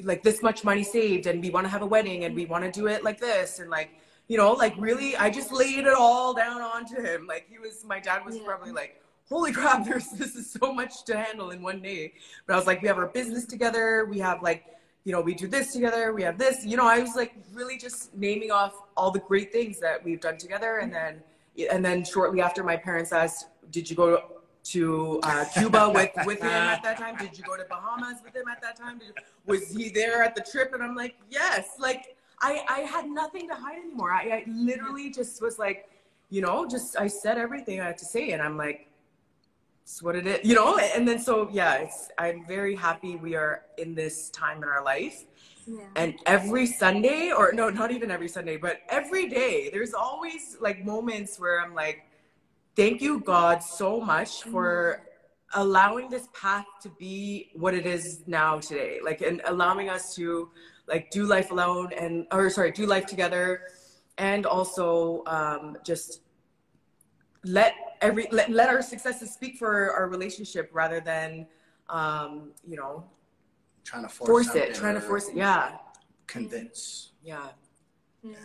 like this much money saved and we want to have a wedding and we want to do it like this and like you know like really i just laid it all down onto him. Like he was my dad was Yeah. probably like holy crap (laughs) there's this is so much to handle in one day. But i was like we have our business together. We have like you know we do this together. We have this you know i was like really just naming off all the great things that we've done together. And then and then shortly after my parents asked did you go to uh, Cuba with, with him at that time? Did you go to Bahamas with him at that time? Did, was he there at the trip? And I'm like, yes. Like I, I had nothing to hide anymore. I, I literally just was like, you know, just I said everything I had to say, and I'm like, it's what it is, you know. And then so yeah, it's I'm very happy we are in this time in our life. yeah. And every Sunday, or no, not even every Sunday, but every day, there's always like moments where I'm like, thank you, God, so much for allowing this path to be what it is now today. Like, and allowing us to like do life alone and, or sorry, do life together. And also um, just let every, let, let our successes speak for our relationship rather than, um, you know, trying to force, force it, trying to force it. Yeah. Convince. Yeah. Yeah.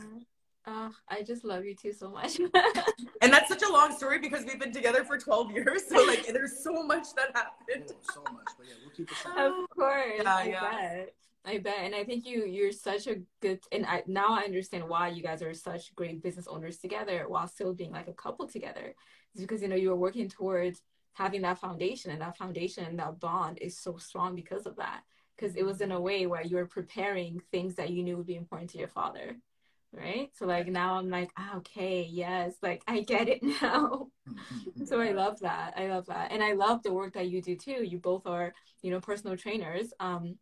Oh, I just love you too so much. (laughs) And that's such a long story because we've been together for 12 years. So like there's so much that happened. Oh, so much, but yeah, we'll keep it short. of course. Yeah, I yeah. bet. I bet. And I think you you're such a good and I now I understand why you guys are such great business owners together while still being like a couple together. It's because you know you were working towards having that foundation and that foundation, and that bond is so strong because of that. Because it was in a way where you were preparing things that you knew would be important to your father. Right. So like now I'm like, ah, okay, yes, like I get it (laughs) now. So I love that. I love that. And I love the work that you do too. You both are, you know, personal trainers. Um,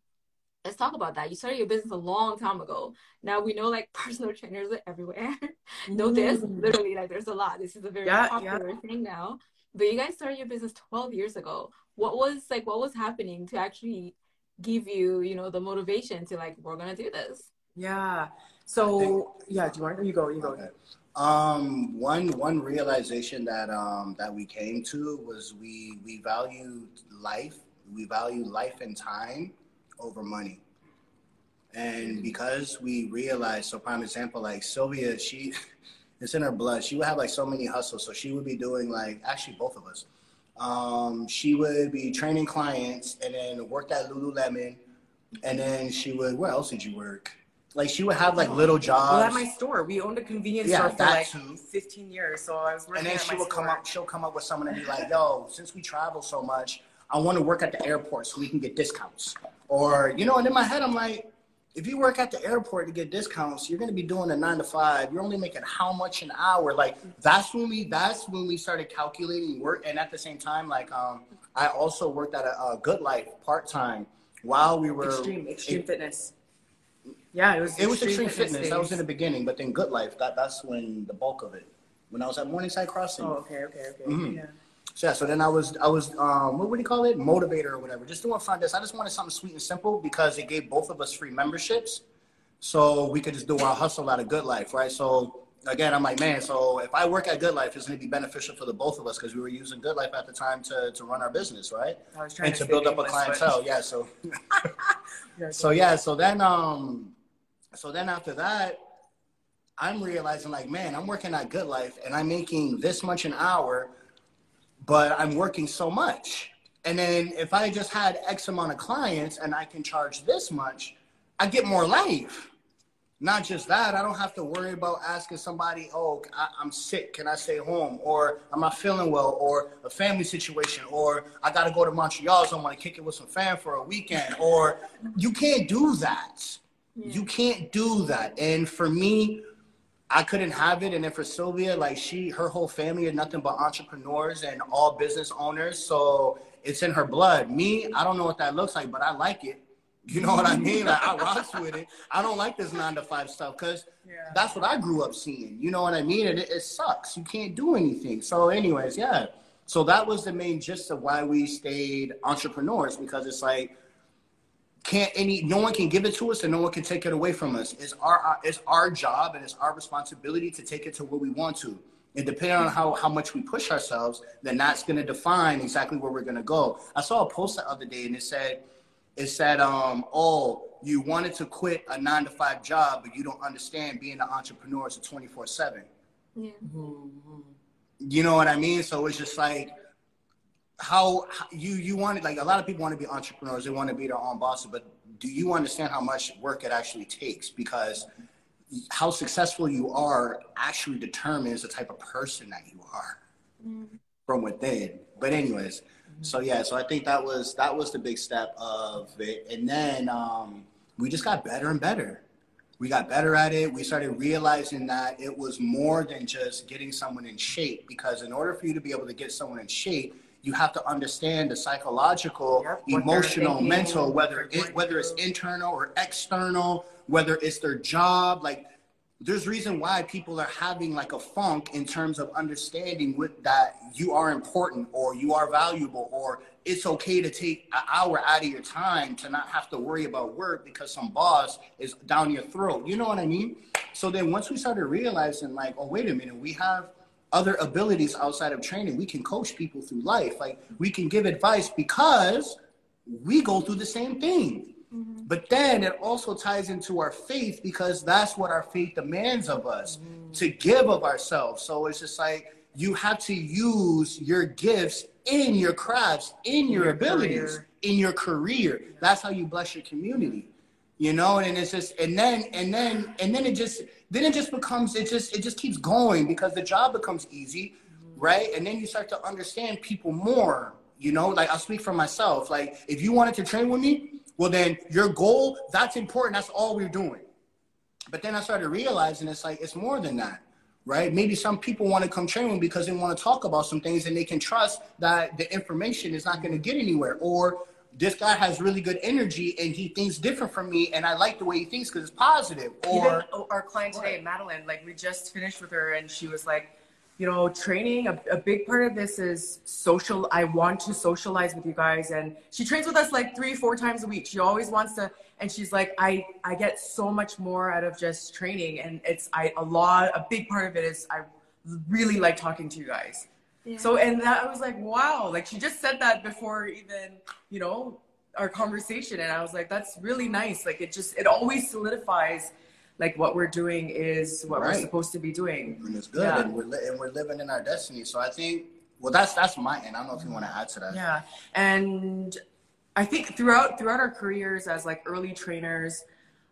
let's talk about that. You started your business a long time ago. Now we know like (laughs) personal trainers are everywhere. (laughs) know this, Mm. literally, like there's a lot. This is a very Yeah, popular thing now. But you guys started your business 12 years ago. What was like what was happening to actually give you, you know, the motivation to like, we're gonna do this? Yeah. So yeah, do you want you go, you go. Okay. Um, one one realization that um that we came to was we we value life, we value life and time over money. And because we realized, so prime example, like Sylvia, she (laughs) it's in her blood. She would have like so many hustles. So she would be doing like actually both of us. Um, she would be training clients and then worked at Lululemon. And then she would where else did you work? Like she would have like little jobs. Well, at my store, we owned a convenience Yeah, store for like too. 15 years. So I was working and then at she my will come up she'll come up with someone and be like yo since we travel so much i want to work at the airport so we can get discounts or you know and in my head i'm like if you work at the airport to get discounts you're going to be doing a nine to five you're only making how much an hour like that's when we that's when we started calculating work and at the same time like um i also worked at a, a good life part-time while we were Extreme, extreme it, fitness. Yeah, it was. it was extreme fitness that was in the beginning but then good life that that's when the bulk of it when i was at morningside crossing Oh, okay, okay, okay. Mhm. Yeah. So yeah, so then I was I was um what would you call it? Motivator or whatever. Just doing front desk. I just wanted something sweet and simple because it gave both of us free memberships. So we could just do our hustle out of good life, right? So again, I'm like, man, so if I work at Good Life, it's going to be beneficial for the both of us because we were using Good Life at the time to, to run our business, right? I and to, to build up a clientele. Yeah. So, (laughs) (laughs) so yeah. So then, um, so then after that, I'm realizing like, man, I'm working at Good Life and I'm making this much an hour, but I'm working so much. And then if I just had X amount of clients and I can charge this much, I get more life. Not just that, I don't have to worry about asking somebody, oh, I, am sick, can I stay home? Or I'm not feeling well, or a family situation, or I got to go to Montreal, so I'm to kick it with some fam for a weekend. Or you can't do that. Yeah. You can't do that. And for me, I couldn't have it. And then for Sylvia, like she, her whole family are nothing but entrepreneurs and all business owners. So it's in her blood. Me, I don't know what that looks like, but I like it. You know what I mean? Like I rocks with it. I don't like this nine to five stuff because yeah. that's what I grew up seeing. You know what I mean? And it, it sucks. You can't do anything. So, anyways, yeah. So that was the main gist of why we stayed entrepreneurs because it's like can't any no one can give it to us and no one can take it away from us. It's our it's our job and it's our responsibility to take it to where we want to. And depending on how, how much we push ourselves, then that's going to define exactly where we're going to go. I saw a post the other day and it said, it said, um, oh, you wanted to quit a nine to five job, but you don't understand being an entrepreneur is a 24 seven. Yeah. Mm-hmm. You know what I mean? So it's just like, how, you you want like a lot of people want to be entrepreneurs they want to be their own bosses but do you understand how much work it actually takes? Because how successful you are actually determines the type of person that you are mm. from within. But anyways mm-hmm. so yeah so i think that was that was the big step of it. And then um, we just got better and better. We got better at it. We started realizing that it was more than just getting someone in shape because in order for you to be able to get someone in shape you have to understand the psychological, yep, emotional, mental, whether it whether it's internal or external, whether it's their job, like there's reason why people are having like a funk in terms of understanding with that you are important or you are valuable or it's okay to take an hour out of your time to not have to worry about work because some boss is down your throat. You know what I mean? So then once we started realizing like, oh wait a minute, we have other abilities outside of training. We can coach people through life. Like we can give advice because we go through the same thing. Mm-hmm. But then it also ties into our faith because that's what our faith demands of us mm-hmm. to give of ourselves. So it's just like you have to use your gifts in your crafts, in your, your abilities, career. in your career. That's how you bless your community you know and it's just and then and then and then it just then it just becomes it just it just keeps going because the job becomes easy right? And then you start to understand people more you know? Like i'll speak for myself. Like if you wanted to train with me well then your goal that's important. That's all we're doing. But then i started realizing it's like it's more than that right? Maybe some people want to come train with me because they want to talk about some things and they can trust that the information is not going to get anywhere or this guy has really good energy and he thinks different from me and I like the way he thinks because it's positive. Or Even our client today, Madeline, like we just finished with her and she was like, you know, training, a, a big part of this is social. I want to socialize with you guys. And she trains with us like three, four times a week. She always wants to, and she's like, I, I get so much more out of just training. And it's, I, a lot, a big part of it is I really like talking to you guys. So and that I was like, wow, like she just said that before even, you know, our conversation and I was like, that's really nice. Like it just it always solidifies like what we're doing is what right. we're supposed to be doing. And it's good yeah. and we're li- and we're living in our destiny. So I think well that's that's my end. I don't know if you want to add to that. Yeah. And I think throughout throughout our careers as like early trainers,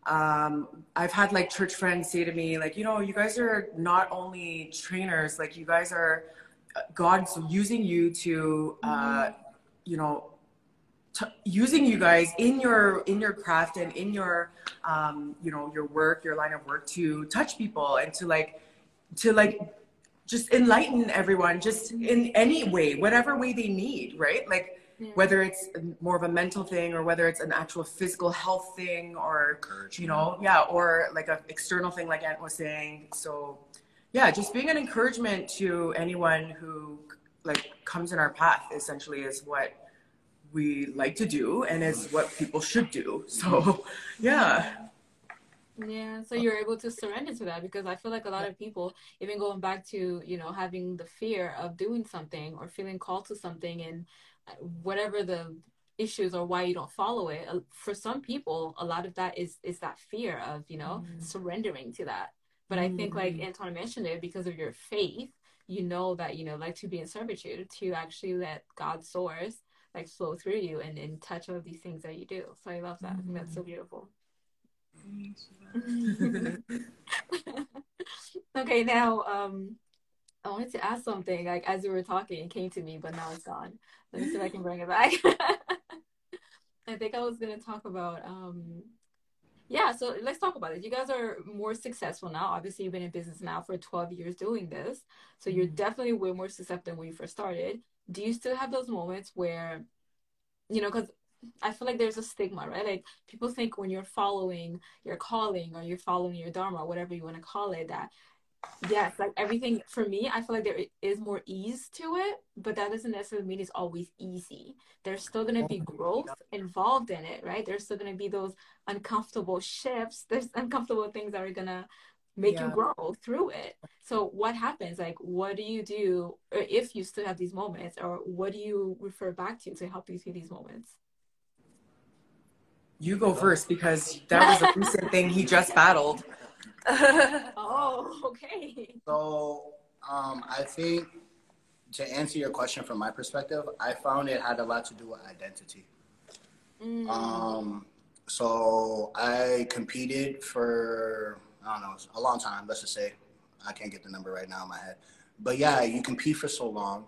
um, I've had like church friends say to me, like, you know, you guys are not only trainers, like you guys are God's using you to, uh, you know, t- using you guys in your in your craft and in your, um, you know, your work, your line of work to touch people and to like, to like, just enlighten everyone, just in any way, whatever way they need, right? Like. Yeah. whether it's more of a mental thing or whether it's an actual physical health thing or you know yeah or like an external thing like Ant was saying so yeah, just being an encouragement to anyone who like comes in our path essentially is what we like to do and is what people should do. So, (laughs) yeah. Yeah, so you're able to surrender to that because I feel like a lot of people, even going back to, you know, having the fear of doing something or feeling called to something and uh, whatever the issues or why you don't follow it, uh, for some people, a lot of that is is that fear of, you know, mm. surrendering to that. But I think like mm. Antwane mentioned it because of your faith, you know that, you know, like to be in servitude, to actually let God's source like flow through you and, and touch all of these things that you do. So I love that. I think that's so mm. beautiful. (laughs) okay, now um, I wanted to ask something. Like as we were talking, it came to me, but now it's gone. Let me see if I can bring it back. (laughs) I think I was gonna talk about um, yeah. So let's talk about it. You guys are more successful now. Obviously, you've been in business now for twelve years doing this, so you're mm-hmm. definitely way more successful than when you first started. Do you still have those moments where, you know, because I feel like there's a stigma, right? Like people think when you're following your calling or you're following your dharma, whatever you want to call it, that yes, like everything for me, I feel like there is more ease to it, but that doesn't necessarily mean it's always easy. There's still going to be growth involved in it, right? There's still going to be those uncomfortable shifts. There's uncomfortable things that are going to make yeah. you grow through it. So what happens? Like, what do you do or if you still have these moments, or what do you refer back to to help you through these moments? You go first because that was a recent thing he just battled. (laughs) (laughs) oh, okay. So, um, I think to answer your question from my perspective, I found it had a lot to do with identity. Mm. Um, so I competed for I don't know a long time. Let's just say I can't get the number right now in my head, but yeah, you compete for so long.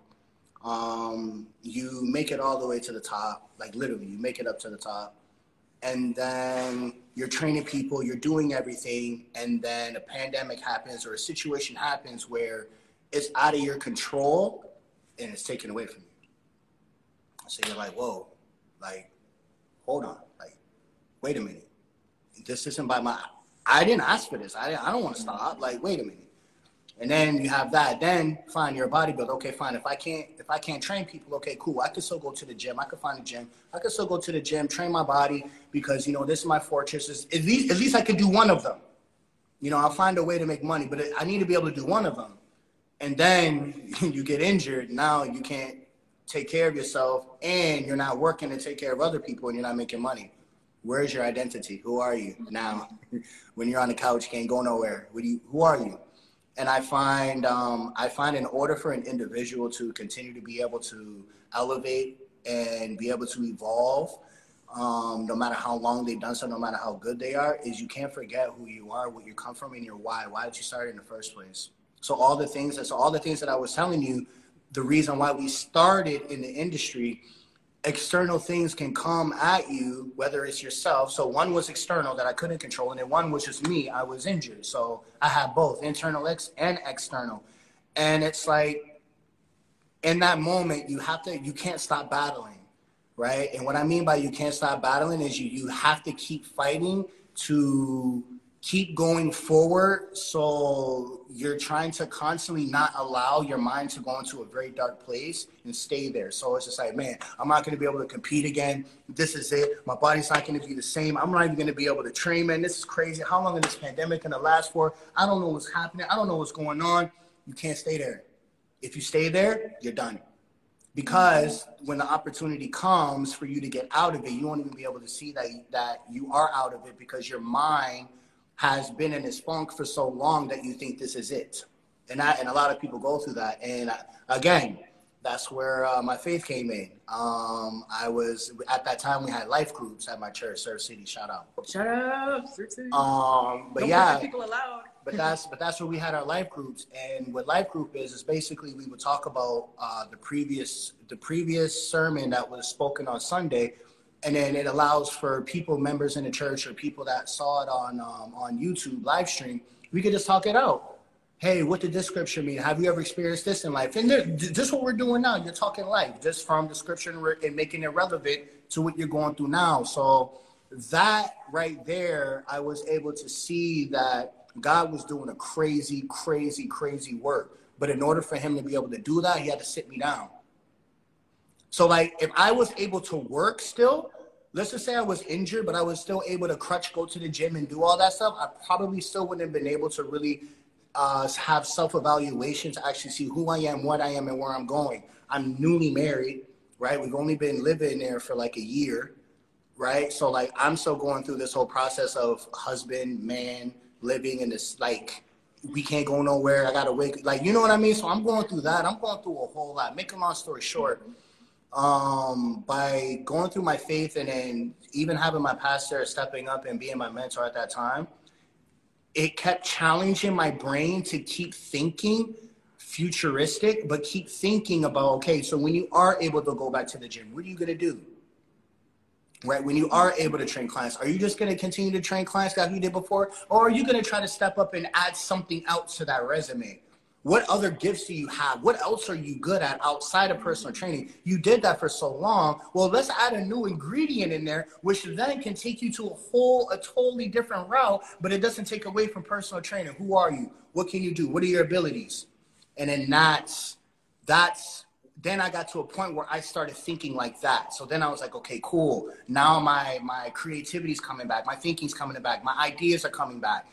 Um, you make it all the way to the top, like literally, you make it up to the top and then you're training people, you're doing everything, and then a pandemic happens or a situation happens where it's out of your control and it's taken away from you. So you're like, whoa, like, hold on, like, wait a minute. This isn't by my, I didn't ask for this. I, I don't want to stop. Like, wait a minute. And then you have that. Then fine, you're a bodybuilder. Okay, fine. If I can't if I can't train people, okay, cool. I can still go to the gym. I can find a gym. I can still go to the gym, train my body because you know this is my fortress. is At least at least I could do one of them. You know, I'll find a way to make money, but I need to be able to do one of them. And then (laughs) you get injured. Now you can't take care of yourself, and you're not working to take care of other people, and you're not making money. Where's your identity? Who are you now? (laughs) when you're on the couch, can't go nowhere. What do you? Who are you? And I find um, I find in order for an individual to continue to be able to elevate and be able to evolve, um, no matter how long they've done so, no matter how good they are, is you can't forget who you are, what you come from, and your why. Why did you start in the first place? So all the things that so all the things that I was telling you, the reason why we started in the industry external things can come at you, whether it's yourself. So one was external that I couldn't control, and then one was just me. I was injured, so I had both internal ex and external. And it's like in that moment, you have to, you can't stop battling, right? And what I mean by you can't stop battling is you you have to keep fighting to keep going forward. So you're trying to constantly not allow your mind to go into a very dark place and stay there. So it's just like, man, I'm not going to be able to compete again. This is it. My body's not going to be the same. I'm not even going to be able to train, man. This is crazy. How long is this pandemic going to last for? I don't know what's happening. I don't know what's going on. You can't stay there. If you stay there, you're done. Because when the opportunity comes for you to get out of it, you won't even be able to see that that you are out of it because your mind has been in this funk for so long that you think this is it. And I, and a lot of people go through that. And I, again, that's where uh, my faith came in. Um, I was at that time we had life groups at my church, Surf City. Shout out. Shout out, Surf City. Um, but Don't yeah, people allowed. (laughs) but that's but that's where we had our life groups. And what life group is is basically we would talk about uh, the previous the previous sermon that was spoken on Sunday and then it allows for people, members in the church, or people that saw it on um, on YouTube live stream, we could just talk it out. Hey, what did this scripture mean? Have you ever experienced this in life? And this is what we're doing now. You're talking life, just from the scripture and making it relevant to what you're going through now. So that right there, I was able to see that God was doing a crazy, crazy, crazy work. But in order for him to be able to do that, he had to sit me down. So like if I was able to work still, let's just say I was injured, but I was still able to crutch, go to the gym, and do all that stuff, I probably still wouldn't have been able to really uh, have self evaluation to actually see who I am, what I am, and where I'm going. I'm newly married, right? We've only been living there for like a year, right? So like I'm still going through this whole process of husband, man, living in this like we can't go nowhere. I gotta wake like you know what I mean. So I'm going through that. I'm going through a whole lot. Make a long story short, um, by going through my faith and then even having my pastor stepping up and being my mentor at that time, it kept challenging my brain to keep thinking futuristic, but keep thinking about okay, so when you are able to go back to the gym, what are you gonna do? Right, when you are able to train clients, are you just going to continue to train clients like you did before, or are you going to try to step up and add something else to that resume? What other gifts do you have? What else are you good at outside of personal training? You did that for so long. Well, let's add a new ingredient in there, which then can take you to a whole, a totally different route, but it doesn't take away from personal training. Who are you? What can you do? What are your abilities? And then that's, that's, then I got to a point where I started thinking like that. So then I was like, okay, cool. Now my my creativity's coming back, my thinking's coming back, my ideas are coming back,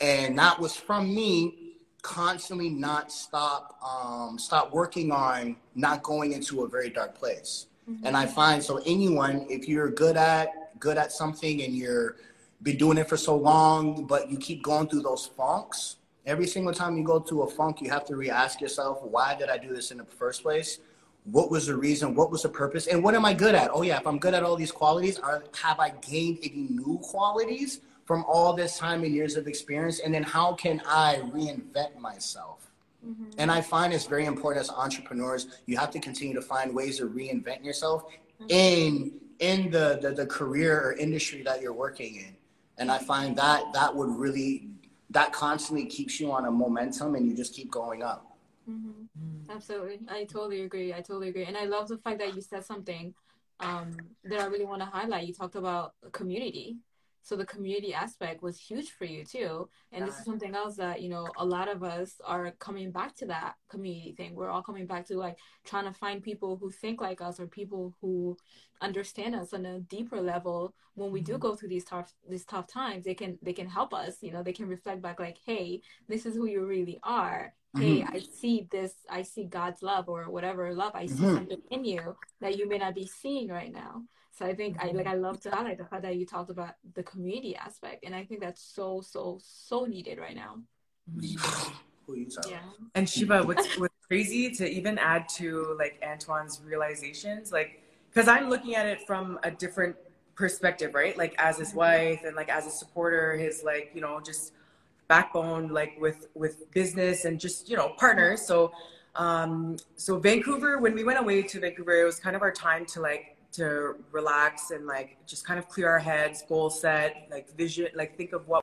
and that was from me constantly not stop um, stop working on not going into a very dark place. Mm-hmm. And I find so anyone, if you're good at good at something and you're been doing it for so long, but you keep going through those funks, Every single time you go to a funk, you have to re-ask yourself, why did I do this in the first place? What was the reason? What was the purpose? And what am I good at? Oh yeah, if I'm good at all these qualities, are, have I gained any new qualities from all this time and years of experience? And then how can I reinvent myself? Mm-hmm. And I find it's very important as entrepreneurs, you have to continue to find ways to reinvent yourself mm-hmm. in in the, the the career or industry that you're working in. And I find that that would really that constantly keeps you on a momentum and you just keep going up. Mm-hmm. Absolutely. I totally agree. I totally agree. And I love the fact that you said something um, that I really want to highlight. You talked about community. So the community aspect was huge for you too. And yeah. this is something else that, you know, a lot of us are coming back to that community thing. We're all coming back to like trying to find people who think like us or people who understand us on a deeper level when we do mm-hmm. go through these tough these tough times they can they can help us you know they can reflect back like hey this is who you really are hey mm-hmm. i see this i see god's love or whatever love i see mm-hmm. something in you that you may not be seeing right now so i think i like i love to highlight the fact that you talked about the community aspect and i think that's so so so needed right now yeah. And Shiva, what's what's crazy to even add to like Antwane's realizations, like because I'm looking at it from a different perspective, right? Like as his wife and like as a supporter, his like, you know, just backbone like with with business and just, you know, partners. So um so Vancouver, when we went away to Vancouver, it was kind of our time to like to relax and like just kind of clear our heads, goal set, like vision, like think of what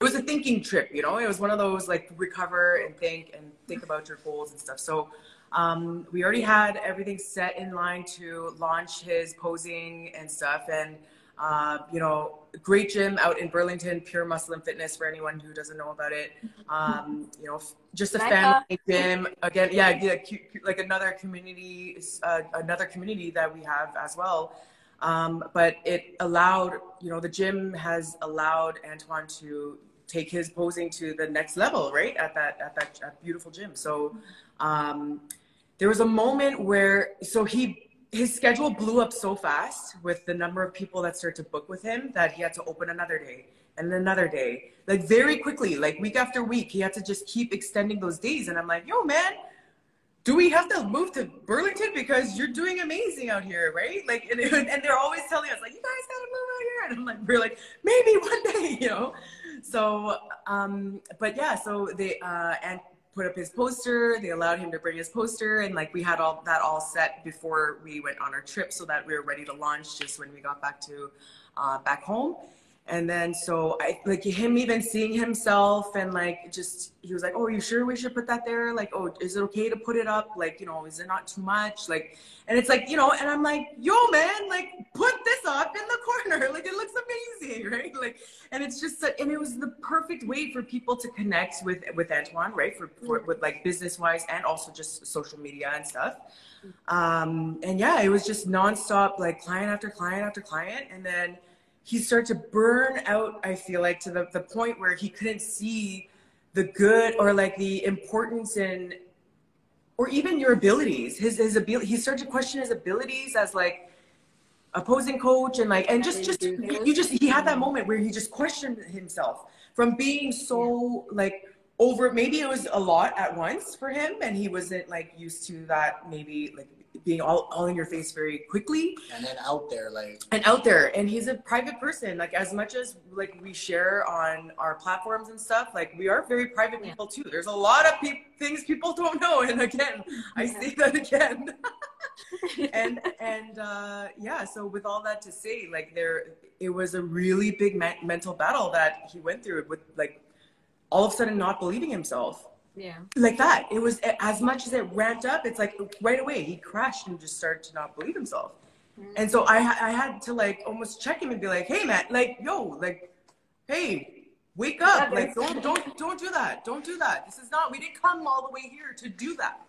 it was a thinking trip, you know. It was one of those like recover and think and think about your goals and stuff. So um, we already had everything set in line to launch his posing and stuff. And, uh, you know, great gym out in Burlington, Pure Muscle and Fitness for anyone who doesn't know about it. Um, you know, just a family gym. Again, yeah, yeah like another community, uh, another community that we have as well. Um, but it allowed, you know, the gym has allowed Antwane to take his posing to the next level, right? At that at that at beautiful gym. So um, there was a moment where so he his schedule blew up so fast with the number of people that started to book with him that he had to open another day and another day. Like very quickly like week after week he had to just keep extending those days. And i'm like yo man do we have to move to burlington? Because you're doing amazing out here right? Like and, (laughs) and they're always telling us like you guys gotta move out here. And i'm like we're like maybe (laughs) one day you know? So um but yeah so they uh and put up his poster. They allowed him to bring his poster, and like we had all that all set before we went on our trip, so that we were ready to launch just when we got back to uh, back home. And then so I like him even seeing himself and like just he was like, Oh, you sure we should put that there? Like, oh, is it okay to put it up? Like, you know, is it not too much? Like and it's like, you know, and I'm like, yo man, like put this up in the (laughs) corner. Like it looks amazing, (laughs) right? Like and it's just and it was the perfect way for people to connect with with Antwane, right? For, for with like business wise and also just social media and stuff. Um and yeah, it was just nonstop, like client after client after client. And then he started to burn out i feel like to the, the point where he couldn't see the good or like the importance in or even your abilities his his ability he started to question his abilities as like opposing coach and like and just just you just he had that moment where he just questioned himself from being so like over maybe it was a lot at once for him and he wasn't like used to that maybe like being all, all in your face very quickly. And then out there like and out there and he's a private person like as much as like we share on our platforms and stuff like we are very private people too. There's a lot of pe- things people don't know and again i say that again. (laughs) And (laughs) and uh yeah so with all that to say like there it was a really big me- mental battle that he went through with like all of a sudden not believing himself yeah. Like that. It was as much as it ramped up, it's like right away he crashed and just started to not believe himself. Mm-hmm. And so I, I had to like almost check him and be like, hey man, like, yo, like, hey, wake up. Like, don't, don't, don't do that. Don't do that. This is not, we didn't come all the way here to do that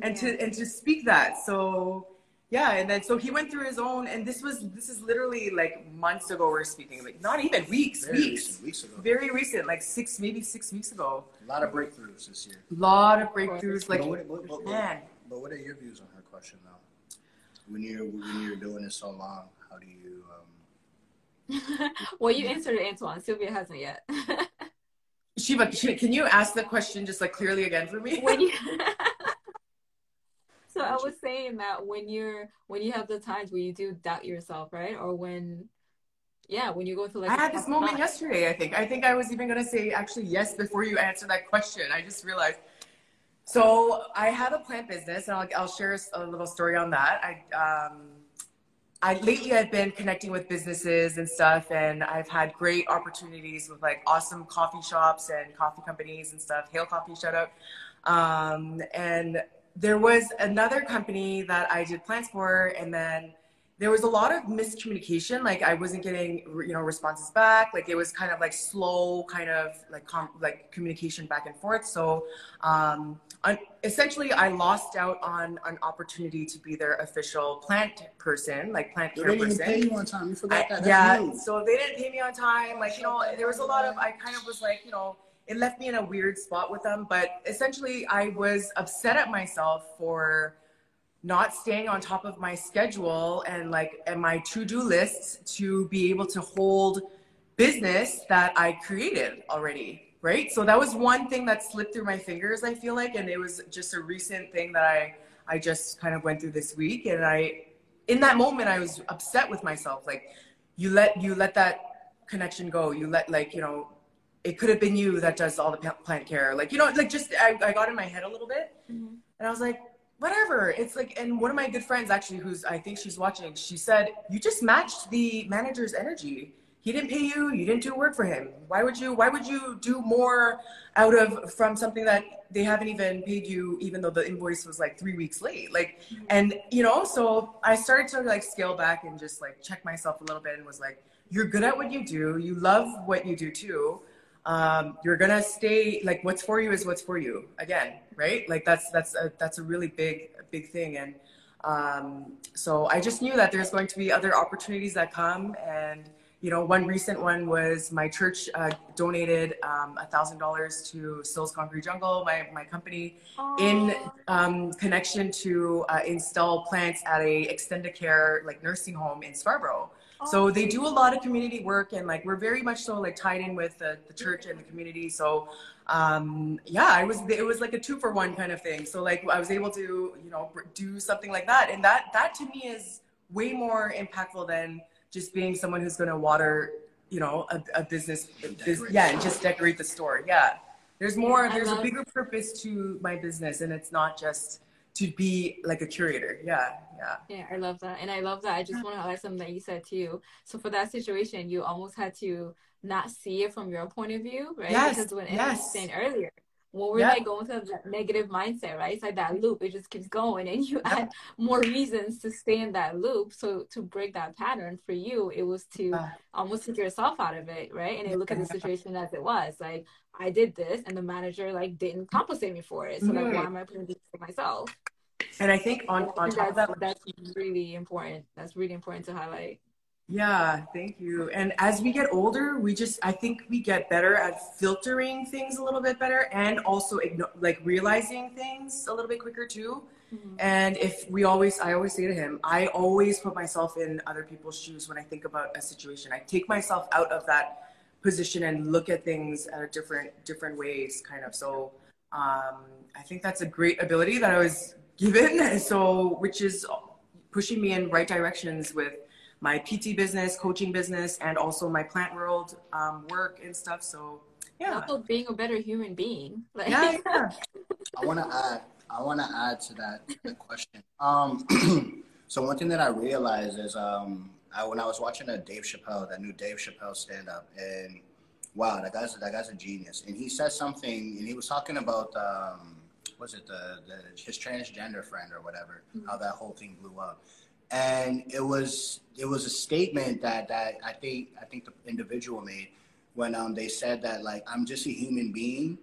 and yeah. to, and to speak that. So yeah and then so he went through his own and this was this is literally like months ago we're speaking like not even weeks very weeks recent, weeks ago very recent like six maybe six weeks ago a lot of breakthroughs this year. A lot of breakthroughs like but what, but, man. but what are your views on her question though? When you're when you're doing this so long how do you um (laughs) well you answered it Antwane. Sylvia hasn't yet. (laughs) Shiva can you ask the question just like clearly again for me? (laughs) When you so I was saying that when you're when you have the times where you do doubt yourself, right? Or when yeah, when you go through like I had this moment time. yesterday, I think. I think I was even gonna say actually yes before you answer that question. I just realized. So I have a plant business and I'll, I'll share a little story on that. I um I lately I've been connecting with businesses and stuff and I've had great opportunities with like awesome coffee shops and coffee companies and stuff. Hail Coffee shout out. Um, and there was another company that I did plants for, and then there was a lot of miscommunication. Like I wasn't getting, you know, responses back. Like it was kind of like slow, kind of like com- like communication back and forth. So um, essentially, I lost out on an opportunity to be their official plant person, like plant care they didn't person. Pay you on time. You forgot I, that. Yeah. New. So they didn't pay me on time. Like you know, there was a lot of. I kind of was like, you know it left me in a weird spot with them. But essentially, I was upset at myself for not staying on top of my schedule and like and my to-do lists to be able to hold business that I created already. Right. So that was one thing that slipped through my fingers, I feel like. And it was just a recent thing that I I just kind of went through this week. And I in that moment I was upset with myself. Like you let you let that connection go. You let like, you know, it could have been you that does all the plant care. Like, you know, like just, I, I got in my head a little bit mm-hmm. and I was like, whatever. It's like, and one of my good friends actually, who's, I think she's watching, she said, you just matched the manager's energy. He didn't pay you. You didn't do work for him. Why would you, why would you do more out of, from something that they haven't even paid you, even though the invoice was like three weeks late? Like, mm-hmm. and you know, so I started to like scale back and just like check myself a little bit and was like, you're good at what you do. You love what you do too um, you're gonna stay like what's for you is what's for you again right like that's that's a, that's a really big big thing and um, so i just knew that there's going to be other opportunities that come and you know one recent one was my church uh, donated um, a thousand dollars to Sil's Concrete Jungle, my, my company, Aww. in um, connection to uh, install plants at a extended care like nursing home in Scarborough. So they do a lot of community work and like we're very much so like tied in with the, the church and the community. So um, yeah, I was it was like a two for one kind of thing. So like I was able to you know do something like that, and that that to me is way more impactful than just being someone who's going to water you know a, a business, yeah, and just decorate the store. Yeah, there's more. There's a bigger purpose to my business, and it's not just to be like a curator. Yeah, yeah. Yeah, I love that. And I love that. I just want to highlight something that you said too. So for that situation, you almost had to not see it from your point of view, right? Yes. Because when yes. was saying earlier, when we're Yep. like going to that negative mindset, right? It's like that loop, it just keeps going and you add more reasons to stay in that loop. So to break that pattern for you, it was to Yeah. almost take yourself out of it, right? And then look at the situation as it was. Like I did this and the manager like didn't compensate me for it. So like why am I putting this for myself? And I think on, on top of that, that's really important. That's really important to highlight. Yeah, thank you. And as we get older, we just I think we get better at filtering things a little bit better and also like realizing things a little bit quicker too. And if we always I always say to him, I always put myself in other people's shoes when I think about a situation. I take myself out of that position and look at things at a different different ways kind of. So um I think that's a great ability that I was given so which is pushing me in right directions with my PT business, coaching business, and also my plant world um, work and stuff. So yeah, Also being a better human being. (laughs) Like, yeah, yeah. I want to add. I want to add to that, that question. Um, (clears throat) so one thing that I realized is um, I, when I was watching a Dave Chappelle, that new Dave Chappelle stand up, and wow, that guy's that guy's a genius. And he said something, and he was talking about um, was it the, the his transgender friend or whatever, how that whole thing blew up. And it was it was a statement that that I think I think the individual made when um, they said that like I'm just a human being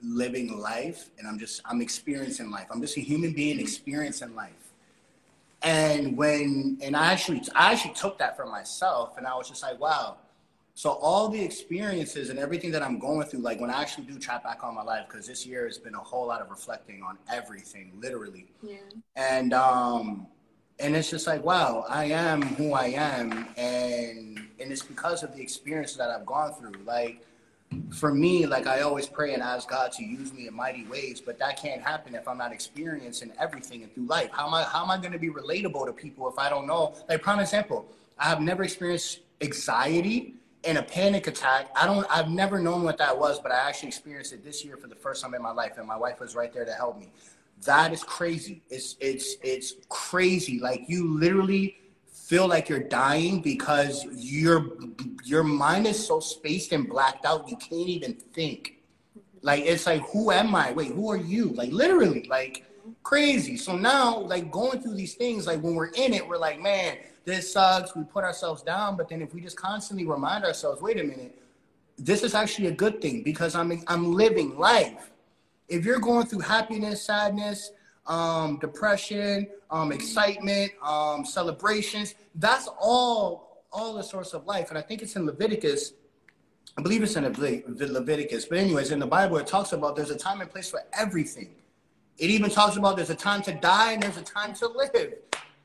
living life and I'm just I'm experiencing life. I'm just a human being experiencing life. And when and I actually I actually took that for myself and I was just like, wow. So all the experiences and everything that I'm going through, like when I actually do try back on my life, because this year has been a whole lot of reflecting on everything, literally. yeah. And um and it's just like, wow, I am who I am and and it's because of the experiences that I've gone through. Like for me, like I always pray and ask God to use me in mighty ways, but that can't happen if I'm not experiencing everything and through life. How am I how am I gonna be relatable to people if I don't know? Like prime example, I have never experienced anxiety and a panic attack. I don't I've never known what that was, but I actually experienced it this year for the first time in my life, and my wife was right there to help me. That is crazy. It's it's it's crazy. Like you literally feel like you're dying because your your mind is so spaced and blacked out you can't even think like it's like who am i wait who are you like literally like crazy so now like going through these things like when we're in it we're like man this sucks we put ourselves down but then if we just constantly remind ourselves wait a minute this is actually a good thing because i'm i'm living life if you're going through happiness sadness um, depression, um, excitement, um, celebrations. That's all all the source of life. And I think it's in Leviticus. I believe it's in Levit- Leviticus. But anyways, in the Bible, it talks about there's a time and place for everything. It even talks about there's a time to die and there's a time to live.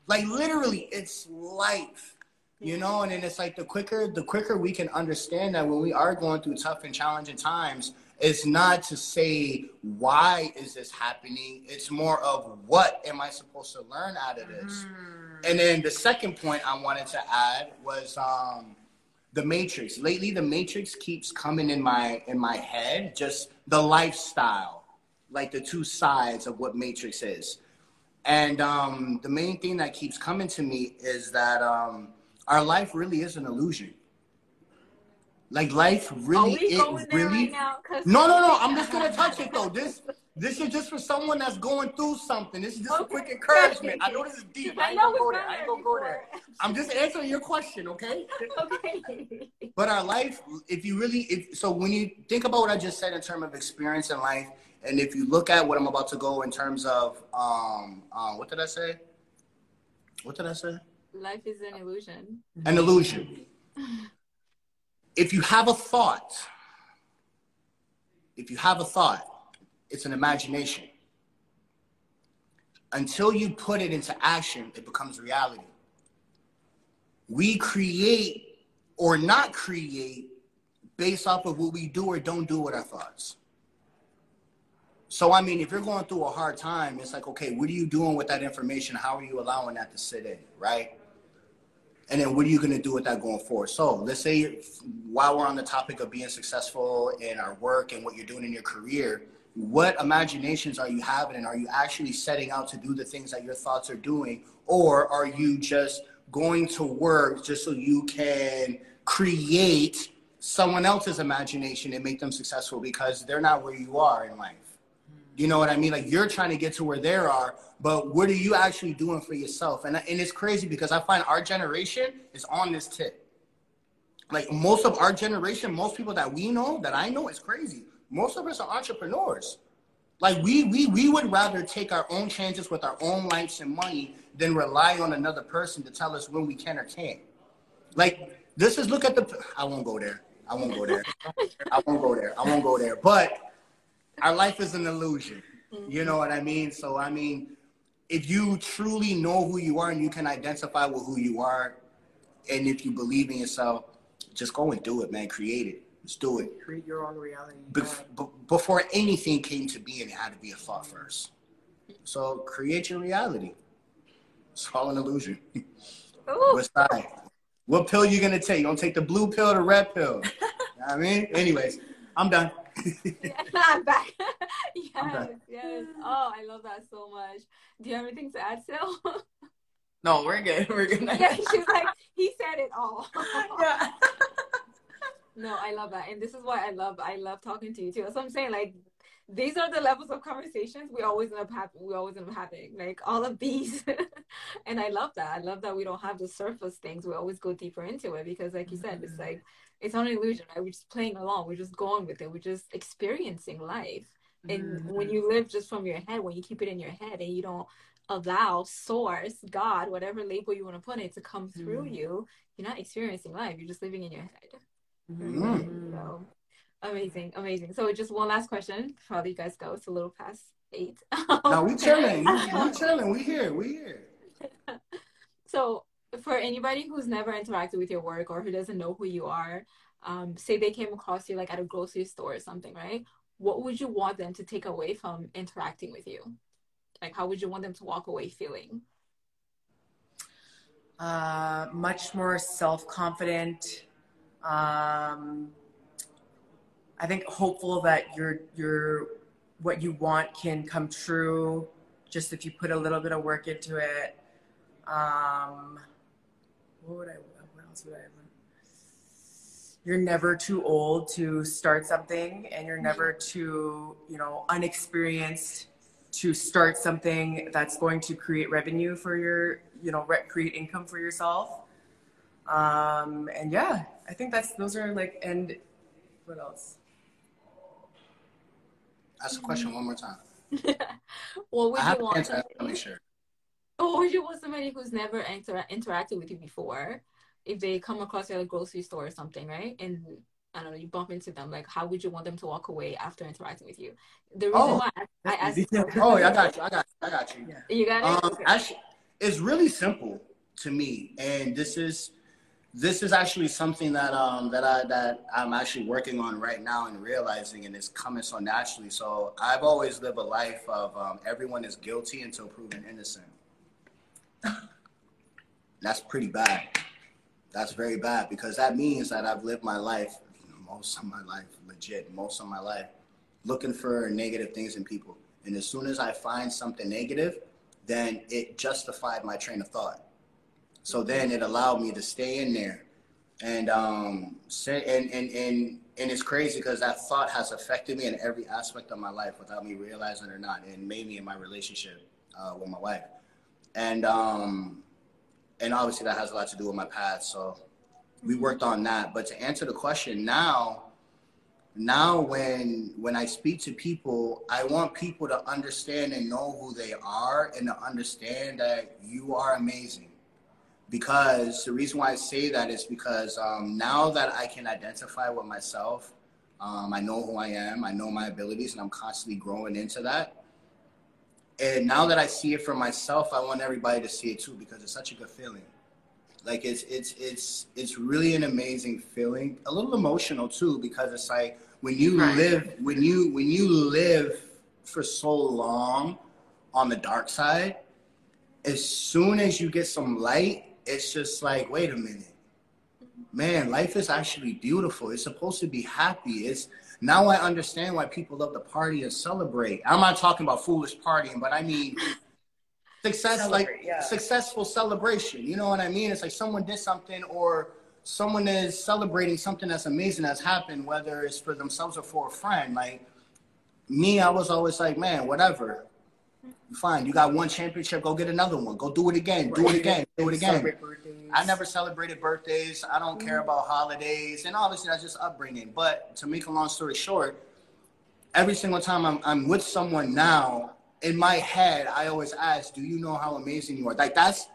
Like literally, it's life. You know, and then it's like the quicker the quicker we can understand that when we are going through tough and challenging times, it's not to say why is this happening. It's more of what am I supposed to learn out of this. And then the second point I wanted to add was um, the Matrix. Lately, the Matrix keeps coming in my in my head. Just the lifestyle, like the two sides of what Matrix is. And um, the main thing that keeps coming to me is that um, our life really is an illusion. Like life really, we it going there really. right No, no, no. I'm just gonna touch it though. This, this is just for someone that's going through something. This is just a quick encouragement. I know this is deep. I ain't know gonna go there. I ain't gonna go there. I'm just answering your question, okay? (laughs) okay. But our life, if you really, if so, when you think about what I just said in terms of experience in life, and if you look at what I'm about to go in terms of, um, uh, what did I say? What did I say? Life is an illusion. An illusion. If you have a thought, if you have a thought, it's an imagination. Until you put it into action, it becomes reality. We create or not create based off of what we do or don't do with our thoughts. So, I mean, if you're going through a hard time, it's like, okay, what are you doing with that information? How are you allowing that to sit in, right? And then what are you going to do with that going forward? So, let's say while we're on the topic of being successful in our work and what you're doing in your career, what imaginations are you having and are you actually setting out to do the things that your thoughts are doing or are you just going to work just so you can create someone else's imagination and make them successful because they're not where you are in life you know what i mean like you're trying to get to where they are but what are you actually doing for yourself and, and it's crazy because i find our generation is on this tip like most of our generation most people that we know that i know is crazy most of us are entrepreneurs. Like we we we would rather take our own chances with our own lives and money than rely on another person to tell us when we can or can't. Like this is look at the I won't go there. I won't go there. I won't go there. I won't go there. But our life is an illusion. You know what I mean? So I mean, if you truly know who you are and you can identify with who you are, and if you believe in yourself, just go and do it, man. Create it. Let's do it. Create your own reality. Bef- b- before anything came to be, it had to be a thought first. So create your reality. It's all an illusion. What side? What pill you gonna take? You gonna take the blue pill or the red pill? you know I mean, anyways, I'm done. (laughs) (laughs) I'm back. (laughs) yes, yes. Oh, I love that so much. Do you have anything to add, Sil? no, we're good. We're good. yeah, she's like, he said it all. yeah. No, I love that. And this is why I love I love talking to you too. So I'm saying like these are the levels of conversations we always end up having we always end up having. Like all of these. and I love that. I love that we don't have the surface things. We always go deeper into it because like you said, it's mm-hmm. like it's not an illusion, right? We're just playing along. We're just going with it. We're just experiencing life. And mm-hmm. when you live just from your head, when you keep it in your head and you don't allow source, God, whatever label you want to put it to come through mm-hmm. you, you're not experiencing life. You're just living in your head. Mm-hmm. So amazing, amazing. So just one last question before you guys go. It's a little past eight. no, we chilling. (laughs) we chilling. We here. We're here. (laughs) so for anybody who's never interacted with your work or who doesn't know who you are, um, say they came across you like at a grocery store or something, right? What would you want them to take away from interacting with you? Like, how would you want them to walk away feeling? Uh, much more self confident, um, I think hopeful that your your what you want can come true just if you put a little bit of work into it. Um, what would I? What else would I? Want? You're never too old to start something, and you're never too you know unexperienced to start something that's going to create revenue for your you know re- create income for yourself. Um, and yeah, I think that's those are like and what else? Ask the question one more time. (laughs) what would I you want? To make sure. Or you want somebody who's never inter- interacted with you before, if they come across you at a grocery store or something, right? And I don't know, you bump into them. Like, how would you want them to walk away after interacting with you? The reason oh, why I, asked. (laughs) oh, I got you. I got. You, I got you. Yeah. You got it. Um, okay. actually, it's really simple to me, and this is this is actually something that um that I that I'm actually working on right now and realizing, and it's coming so naturally. So I've always lived a life of um, everyone is guilty until proven innocent. That's pretty bad. That's very bad because that means that I've lived my life, most of my life, legit, most of my life, looking for negative things in people. And as soon as I find something negative, then it justified my train of thought. So then it allowed me to stay in there, and um, and and and and it's crazy because that thought has affected me in every aspect of my life without me realizing it or not, and mainly in my relationship uh, with my wife, and um, and obviously that has a lot to do with my past. So we worked on that. But to answer the question now, now when when I speak to people, I want people to understand and know who they are and to understand that you are amazing because the reason why I say that is because um, now that I can identify with myself, um, I know who I am, I know my abilities, and I'm constantly growing into that. And now that I see it for myself, I want everybody to see it too because it's such a good feeling. Like it's it's it's it's really an amazing feeling. A little emotional too because it's like when you right. live when you when you live for so long on the dark side, as soon as you get some light, it's just like, wait a minute. Man, life is actually beautiful. It's supposed to be happy. It's Now I understand why people love to party and celebrate. I'm not talking about foolish partying, but I mean success, Celebrate, like yeah. successful celebration. You know what I mean? It's like someone did something or someone is celebrating something that's amazing that's happened, whether it's for themselves or for a friend. Like me, I was always like, man, whatever. Fine, you got one championship, go get another one. Go do it again, do it again, do (laughs) it again. I never celebrated birthdays. I don't care about holidays, and obviously that's just upbringing. But to make a long story short, every single time I'm, I'm with someone now, in my head, I always ask, "Do you know how amazing you are?" Like that's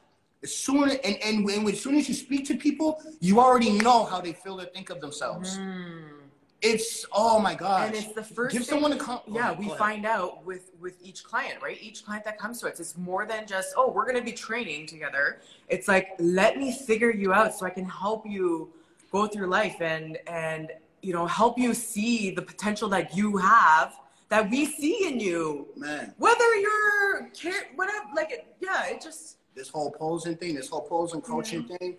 as soon and and when as soon as you speak to people, you already know how they feel or think of themselves. Mm. It's oh my gosh. And it's the first Give thing- someone a com- yeah we ahead. find out with with each client right each client that comes to us it's more than just oh we're going to be training together it's like let me figure you out so i can help you go through life and and you know help you see the potential that you have that we see in you man. whether you're care whatever like it, yeah it just this whole posing thing, this whole posing coaching thing,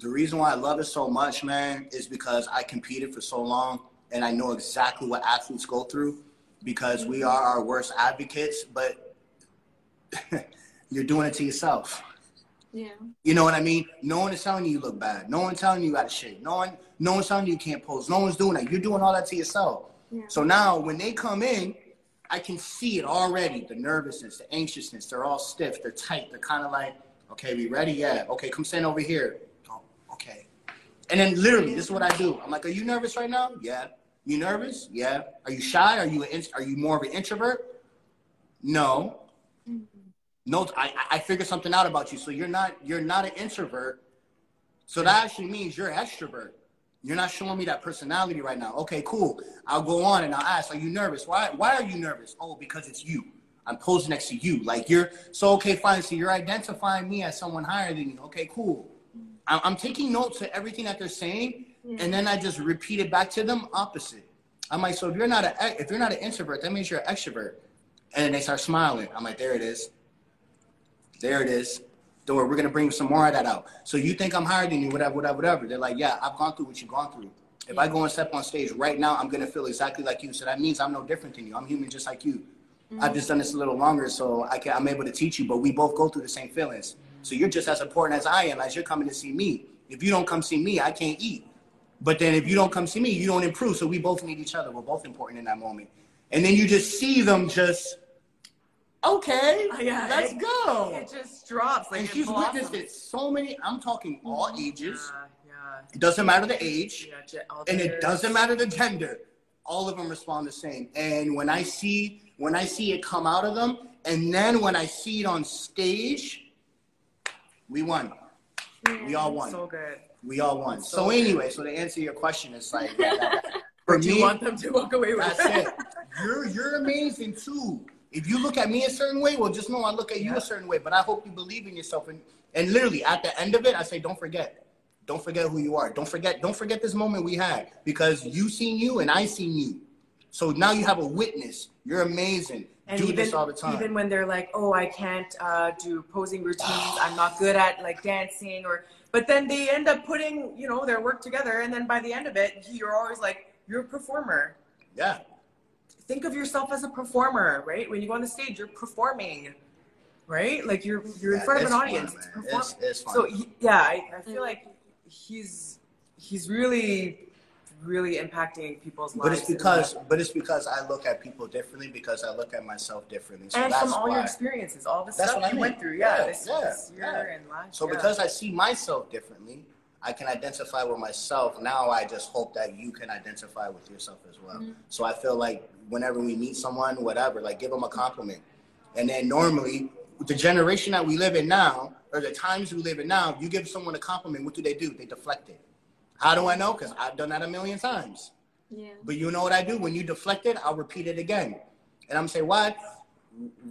the reason why I love it so much, man, is because I competed for so long and I know exactly what athletes go through because we are our worst advocates, but (laughs) you're doing it to yourself. Yeah. You know what I mean? No one is telling you you look bad. No one telling you you out of shape. No one, no one's telling you you can't pose. No one's doing that. You're doing all that to yourself. Yeah. So now when they come in, I can see it already. The nervousness, the anxiousness, they're all stiff, they're tight, they're kind of like, okay, we ready? Yeah. Okay, come stand over here. And then literally, this is what I do. I'm like, are you nervous right now? Yeah. You nervous? Yeah. Are you shy? Are you an, are you more of an introvert? No. Mm-hmm. No, I, I figured something out about you. So you're not you're not an introvert. So that actually means you're an extrovert. You're not showing me that personality right now. Okay, cool. I'll go on and I'll ask, are you nervous? Why why are you nervous? Oh, because it's you. I'm posing next to you. Like you're so okay, fine. So you're identifying me as someone higher than you. Okay, cool. I'm, I'm taking notes of everything that they're saying, and then I just repeat it back to them opposite. I'm like, so if you're not a if you're not an introvert, that means you're an extrovert. And they start smiling. I'm like, there it is. There it is. Don't worry, we're gonna bring some more of that out. So you think I'm higher than you, whatever, whatever, whatever. They're like, yeah, I've gone through what you've gone through. If I go and step on stage right now, I'm gonna feel exactly like you. So that means I'm no different than you. I'm human just like you. I've mm-hmm. just done this a little longer, so I can, I'm able to teach you. But we both go through the same feelings. So you're just as important as I am, as you're coming to see me. If you don't come see me, I can't eat. But then if you don't come see me, you don't improve. So we both need each other. We're both important in that moment. And then you just see them just, okay, oh, Yeah, let's it- go. it just drops like and she's blossoms. witnessed it so many. I'm talking all ages. yeah yeah It doesn't matter the age, yeah and it doesn't matter the gender. All of them respond the same. And when I see when I see it come out of them, and then when I see it on stage, we won. We all won. so good We all won. So So anyway, so to answer your question, it's like that- that- that- for do you want them to walk away with that's it. You're you're amazing too. If you look at me a certain way, well, just know I look at you Yeah. a certain way. But I hope you believe in yourself. And and literally at the end of it, I say, don't forget. Don't forget who you are. Don't forget. Don't forget this moment we had because you seen you and I seen you. So now you have a witness. You're amazing. And Do even, this all the time. even when they're like, oh, I can't uh, do posing routines, I'm not good at like dancing, or but then they end up putting you know their work together, and then by the end of it, you're always like, you're a performer. yeah. Think of yourself as a performer, right? When you go on the stage, you're performing, right? Like you're you're in front of an fun, audience. it's It's-. So yeah, I, I feel like he's he's really really impacting people's lives. But it's because, but it's because I look at people differently because I look at myself differently. So and that's from all why. your experiences, all the That's stuff you went through, yeah, Yeah, this, yeah, this year yeah. So yeah. because I see myself differently, I can identify with myself. Now I just hope that you can identify with yourself as well. Mm-hmm. So I feel like whenever we meet someone, whatever, like give them a compliment. And then normally, the generation that we live in now, or the times we live in now, you give someone a compliment, what do they do? They deflect it. How do I know? Because I've done that a million times. Yeah. But you know what I do? When you deflect it, I'll repeat it again. And I'm saying, why,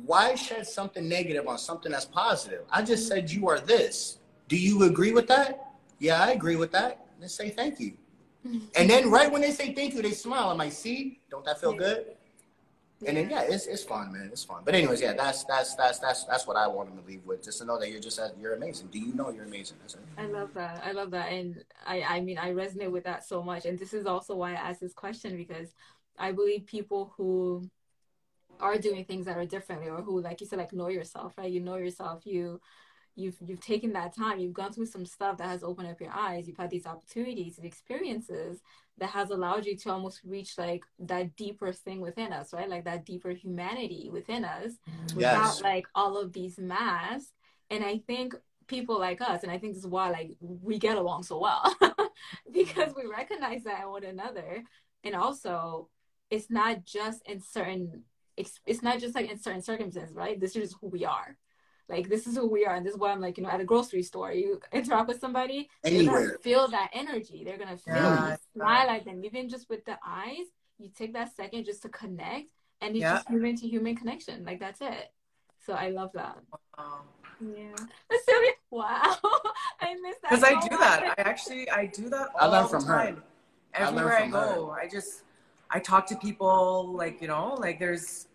why shed something negative on something that's positive? I just said you are this. Do you agree with that? Yeah, I agree with that. Then say thank you. Mm-hmm. And then right when they say thank you, they smile. I'm like, see, don't that feel good? And then yeah, it's it's fun, man. It's fun. But anyways, yeah, that's that's that's that's that's what I want to leave with. Just to know that you're just you're amazing. Do you know you're amazing? I love that. I love that, and I I mean I resonate with that so much. And this is also why I asked this question because I believe people who are doing things that are differently or who like you said like know yourself right you know yourself you you've you've taken that time. You've gone through some stuff that has opened up your eyes. You've had these opportunities these experiences that has allowed you to almost reach like that deeper thing within us right? Like that deeper humanity within us mm-hmm. yes. without like all of these masks. And i think people like us and i think this is why like we get along so well (laughs) because we recognize that in one another. And also it's not just in certain it's not just like in certain circumstances right? This is who we are like this is who we are and this is why i'm like you know at a grocery store you interact with somebody Anywhere. they're gonna feel that energy they're gonna feel yeah. you smile at them even just with the eyes you take that second just to connect and it's yeah. just human to human connection like that's it so i love that wow. yeah (laughs) Sylvia, wow (laughs) i miss that because i do that i actually i do that all I learn from the time her. everywhere i, I go her. i just I talk to people like you know like there's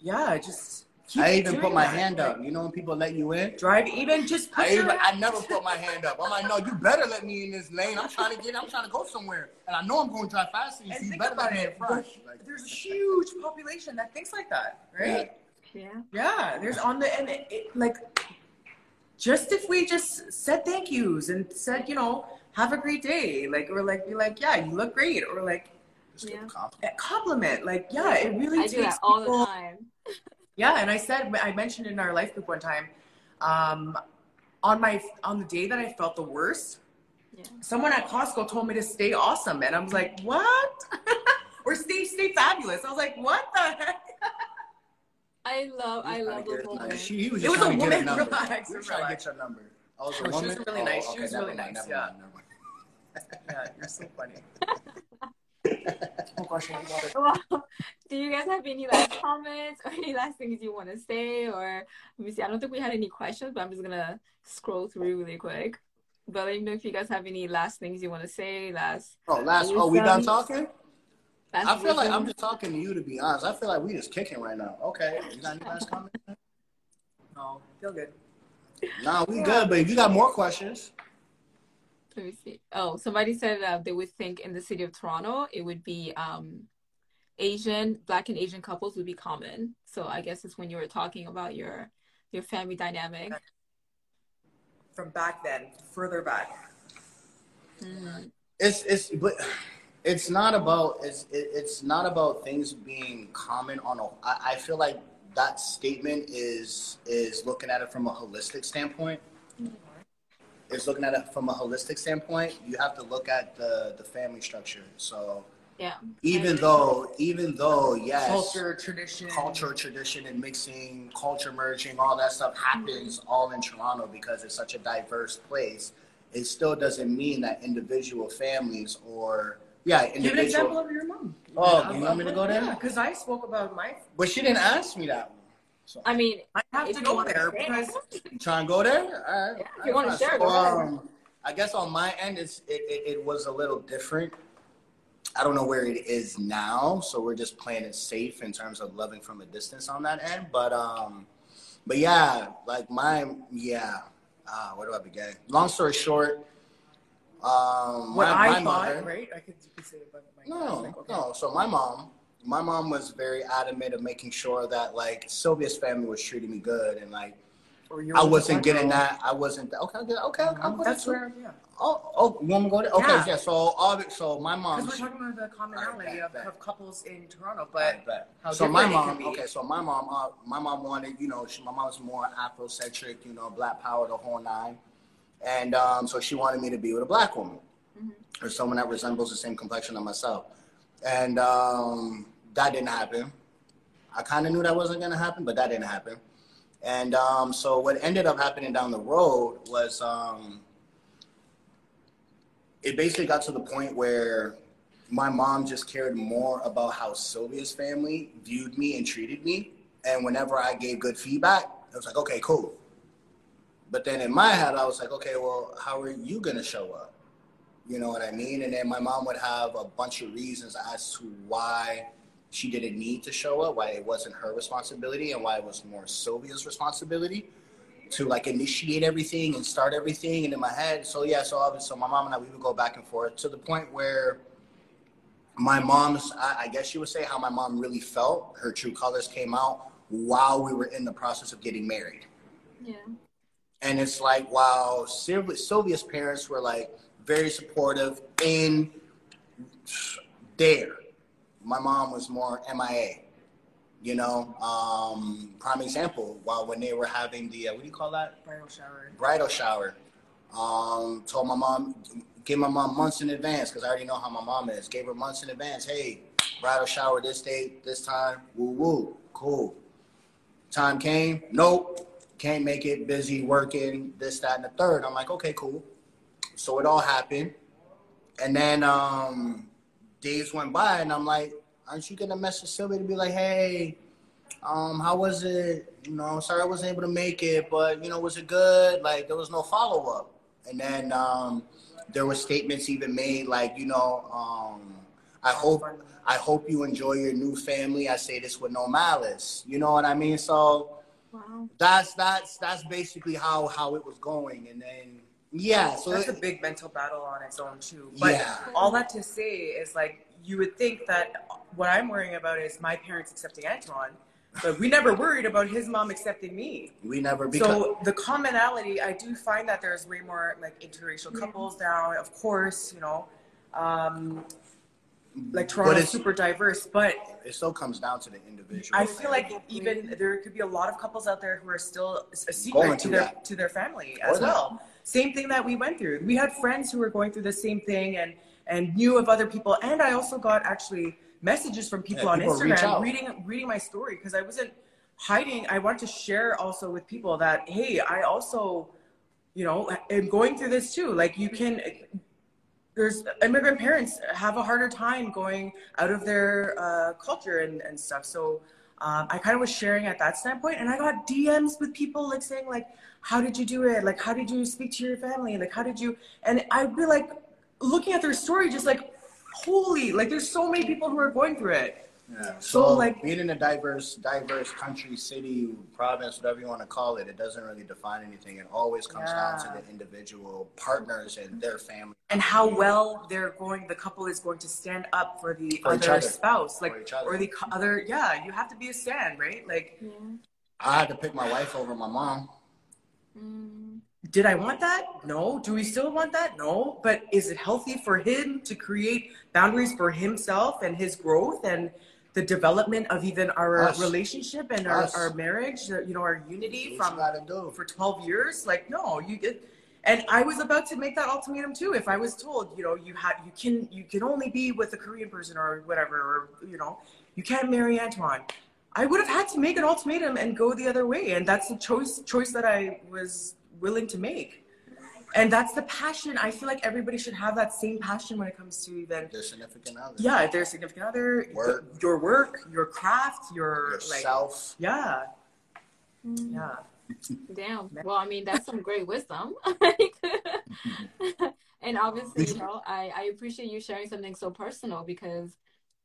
yeah I just I even put my that. hand up. You know when people let you in? Drive even just I even I never put my hand up. I'm like, no, you better let me in this lane. I'm trying to get I'm trying to go somewhere. And I know I'm going to drive fast and, you better let me in front. Like, there's a huge population that thinks like that, right? Yeah. Yeah. There's on the and it, it, like just if we just said thank yous and said, you know, have a great day. Like or like be like, yeah, you look great. Or like yeah. compliment. compliment. Like, yeah, it really I takes do that all people, the time. (laughs) yeah, and I said I mentioned in our life group one time, um, on my on the day that I felt the worst, yeah. someone at Costco told me to stay awesome, and I was like, what? (laughs) or stay stay fabulous. I was like, what the heck? I love, I love the woman. She, was just it was a woman. Relax, he was trying to get your number. Oh, oh she was really oh, nice. Okay, she was really nice. Yeah. (laughs) yeah, you're so funny. (laughs) oh gosh, well, do you guys have any last comments or any last things you want to say? Or let me see. I don't think we had any questions, but I'm just gonna scroll through really quick. But let me know if you guys have any last things you want to say. Last. Oh, last. Oh, we done talking. Last I feel like I'm just talking to you to be honest. I feel like we just kicking right now. Okay, you got any last comments? No, feel good. Nah, we good. But if you got more questions. Let me see. Oh, somebody said uh, they would think in the city of Toronto it would be um, Asian, Black and Asian couples would be common. So I guess it's when you were talking about your your family dynamic. From back then, further back. Mm. It's it's but it's not about it's it's not about things being common on a. I, I feel like that statement is is looking at it from a holistic standpoint is looking at it from a holistic standpoint, you have to look at the the family structure. So yeah. Even though, even though, yes, culture, tradition, culture, tradition, and mixing, culture merging, all that stuff happens mm-hmm. all in Toronto because it's such a diverse place. It still doesn't mean that individual families or yeah, individual. Give an example of your mom. Oh, you want me to go there? Yeah, because I spoke about my. But she didn't ask me that. So I mean, I have to go there because you try and go there. All right. Yeah, if you want to share, so, um, I guess on my end, it's it, it, it, was a little different. I don't know where it is now, so we're just playing it safe in terms of loving from a distance on that end. But um, but yeah, like my yeah. Uh, where do I begin? Long story short, um, what my, I my thought, mother, right? I could, you could say it, but my no, okay. no. So my mom, my mom was very adamant of making sure that like Sylvia's family was treating me good and like I wasn't getting that. I wasn't okay. Okay, okay. I'll go That's where. Yeah. Oh, oh, you want to go there? Okay, yeah. yeah so all of it, so my mom. Because we're talking about the commonality right, of, of, couples in Toronto, but how so my mom. Okay, so my mom. Uh, my mom wanted, you know, she, my mom's more Afrocentric, you know, Black Power, the whole nine, and um, so she wanted me to be with a black woman mm-hmm. or someone that resembles the same complexion of myself, and um, that didn't happen. I kind of knew that wasn't going to happen, but that didn't happen. And um, so what ended up happening down the road was um, it basically got to the point where my mom just cared more about how Sylvia's family viewed me and treated me. And whenever I gave good feedback, it was like, okay, cool. But then in my head, I was like, okay, well, how are you going to show up? You know what I mean? And then my mom would have a bunch of reasons as to why she didn't need to show up, why it wasn't her responsibility, and why it was more Sylvia's responsibility to like initiate everything and start everything. And in my head, so yeah, so obviously, so my mom and I we would go back and forth to the point where my mom's, I, I guess you would say, how my mom really felt. Her true colors came out while we were in the process of getting married. Yeah. And it's like, wow, Sylvia, Sylvia's parents were like very supportive in there. My mom was more MIA, you know. Um, prime example, while when they were having the, uh, what do you call that? Bridal shower. Bridal shower. Um, told my mom, gave my mom months in advance because I already know how my mom is. Gave her months in advance. Hey, bridal shower this date, this time. Woo woo, cool. Time came. Nope, can't make it. Busy working. This, that, and the third. I'm like, okay, cool. So it all happened, and then um, days went by, and I'm like, aren't you gonna message Sylvia to be like, hey, um, how was it? You know, sorry I wasn't able to make it, but you know, was it good? Like there was no follow up, and then um, there were statements even made like, you know, um, I hope I hope you enjoy your new family. I say this with no malice. You know what I mean? So Wow. that's that's that's basically how how it was going, and then yeah, so that's it- a big mental battle on its own too. But Yeah. all that to say is like you would think that what I'm worrying about is my parents accepting Antwane, but we never worried about his mom accepting me. we never because So the commonality, I do find that there's way more like interracial couples now. Of course, you know, um, like but Toronto's it's, super diverse, but it still comes down to the individual. I feel like even there could be a lot of couples out there who are still a secret to their that. to their family Or as that. well. Same thing that we went through. We had friends who were going through the same thing and and knew of other people. And I also got actually messages from people Yeah, on people Instagram reading reading my story because I wasn't hiding. I wanted to share also with people that hey, I also, you know, am going through this too. Like you can there's immigrant parents have a harder time going out of their uh, culture and, and stuff. So um, I kind of was sharing at that standpoint, and I got DMs with people like saying like, "How did you do it? Like, how did you speak to your family? Like, how did you?" And I'd be like, looking at their story, just like, "Holy!" Like, there's so many people who are going through it. Yeah. So, So, like- like being in a diverse, diverse country, city, province, whatever you want to call it, it doesn't really define anything. It always comes down to the individual partners and their family. And how well they're going, the couple is going to stand up for the For other other. spouse, like, For each other. or the other. Yeah, you have to be a stand, right? Like, Yeah. I had to pick my wife over my mom. Did I want that? No. Do we still want that? No. But is it healthy for him to create boundaries for himself and his growth and the development of even our Us. relationship and our, Us. our marriage, you know, our unity What from you gotta do? for 12 years? Like, no, you get. And I was about to make that ultimatum too. If I was told, you know, you have, you can, you can only be with a Korean person or whatever, or you know, you can't marry Antwane. I would have had to make an ultimatum and go the other way, and that's the choice choice that I was willing to make. And that's the passion. I feel like everybody should have that same passion when it comes to even Their significant other. yeah, their significant other, Work. your work, your craft, your like yeah, Mm. yeah. Damn. (laughs) Well, I mean, that's some great wisdom. (laughs) and obviously, you (laughs) know, I, I appreciate you sharing something so personal because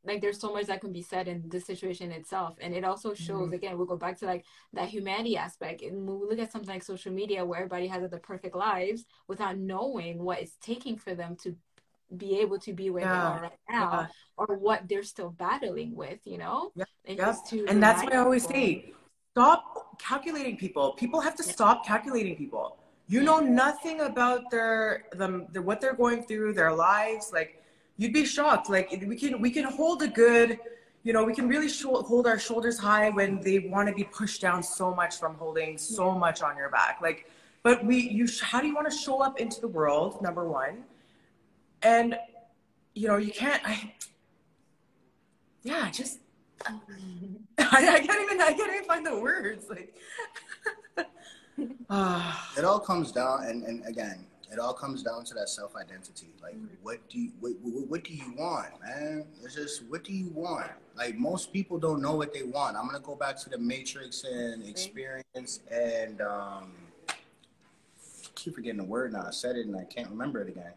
like there's so much that can be said in the situation itself. And it also shows mm-hmm. again, we'll go back to like that humanity aspect. And we look at something like social media where everybody has the perfect lives without knowing what it's taking for them to be able to be where they are right now Yeah. or what they're still battling with, you know? Yep. And to And that's what I always people- say, stop calculating people. People have to stop calculating people. You know nothing about their them their, what they're going through, their lives. Like you'd be shocked. Like we can we can hold a good, you know, we can really sho- hold our shoulders high when they want to be pushed down so much from holding so much on your back. Like, but we you sh- how do you want to show up into the world? Number one, and you know you can't. I, yeah, just (laughs) I, I can't even I can't even find the words. Like ah, (laughs) It all comes down, and, and again, it all comes down to that self identity. Like, what do you what, what, what do you want, man? It's just what do you want? Like most people don't know what they want. I'm gonna go back to the Matrix and experience, and um, keep forgetting the word now. I said it and I can't remember it again.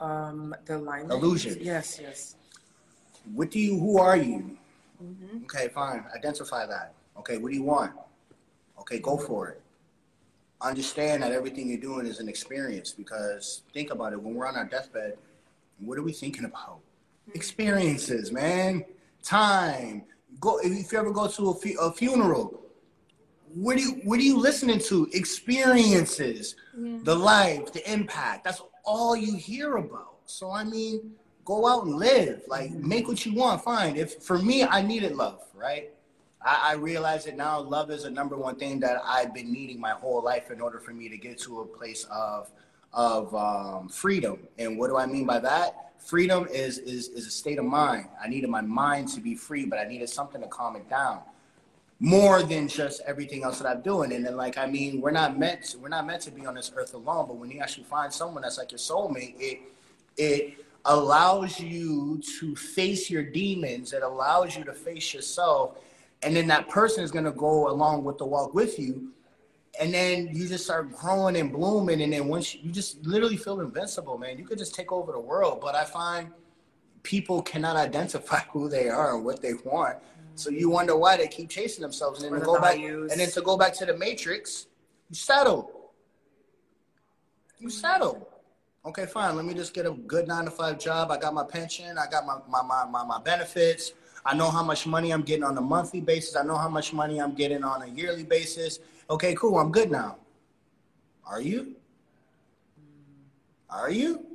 um the line Illusion. Yes, yes. What do you? Who are you? Mm-hmm. Okay, fine. Identify that. Okay, what do you want? Okay, go for it. Understand that everything you're doing is an experience because think about it. When we're on our deathbed, what are we thinking about? Mm-hmm. Experiences, man. Time. Go if you ever go to a, fu- a funeral. What do you what are you listening to? Experiences, yeah. the life, the impact. That's all you hear about. So I mean, go out and live. Like make what you want. Fine. If for me, I needed love, right? I, I realize it now. Love is the number one thing that I've been needing my whole life in order for me to get to a place of of um, freedom. And what do I mean by that? Freedom is is is a state of mind. I needed my mind to be free, but I needed something to calm it down more than just everything else that I'm doing. And then like I mean, we're not meant to, we're not meant to be on this earth alone. But when you actually find someone that's like your soulmate, it it allows you to face your demons. It allows you to face yourself, and then that person is gonna go along with the walk with you. And then you just start growing and blooming, and then once you, you just literally feel invincible, man. You could just take over the world. But I find people cannot identify (laughs) who they are and what they want so you wonder why they keep chasing themselves, and then to go back, and then to go back to the matrix, you settle. You settle. Okay, fine. Let me just get a good nine to five job. I got my pension. I got my my my my, my benefits. I know how much money I'm getting on a monthly basis. I know how much money I'm getting on a yearly basis. Okay, cool. I'm good now. Are you? Are you?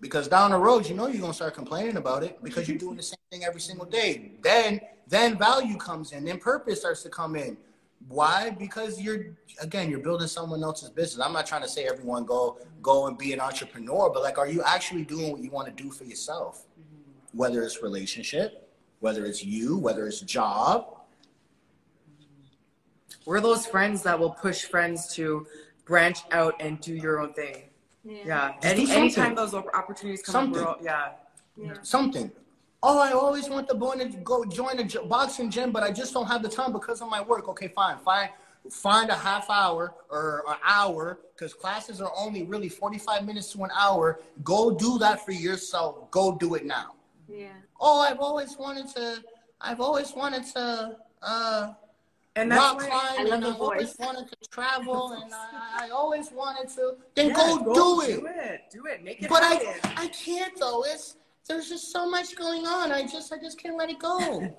Because down the road, you know you're gonna start complaining about it because you're doing the same thing every single day. Then then value comes in, then purpose starts to come in. Why? Because you're again, you're building someone else's business. I'm not trying to say everyone go go and be an entrepreneur, but like are you actually doing what you want to do for yourself? Whether it's relationship, whether it's you, whether it's job. We're those friends that will push friends to branch out and do your own thing. Yeah. yeah. Any, anytime those opportunities come something. up, yeah. yeah. Something. Oh, I always want to go join a boxing gym, but I just don't have the time because of my work. Okay, fine. Fine. Find a half hour or an hour because classes are only really 45 minutes to an hour. Go do that for yourself. Go do it now. Yeah. Oh, I've always wanted to, I've always wanted to, uh, and that's rock climb, I and I've always wanted to travel, (laughs) and I, I, always wanted to. Then yeah, go, go, do it. Do it. Do it. Make it but happen. I, I can't though. It's there's just so much going on. I just, I just can't let it go. (laughs)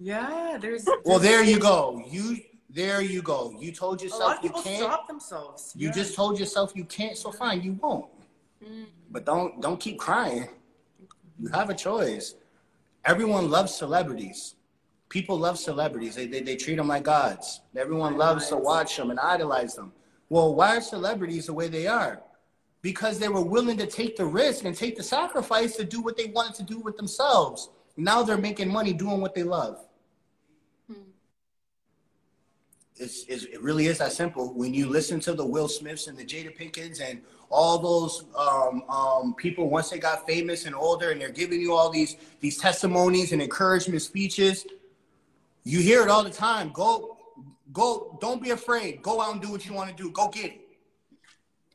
yeah, there's, there's. Well, there you go. You, there you go. You told yourself you can't. Stop themselves. You yeah. just told yourself you can't. So fine, you won't. Mm. But don't, don't keep crying. You have a choice. Everyone loves celebrities people love celebrities. They, they, they treat them like gods. Everyone loves to watch them and idolize them. Well, why are celebrities the way they are? Because they were willing to take the risk and take the sacrifice to do what they wanted to do with themselves. Now they're making money doing what they love. Hmm. It's, it's, it really is that simple. When you listen to the Will Smiths and the Jada Pinketts and all those um, um, people, once they got famous and older, and they're giving you all these these testimonies and encouragement speeches, you hear it all the time. Go, go, don't be afraid. Go out and do what you want to do. Go get it.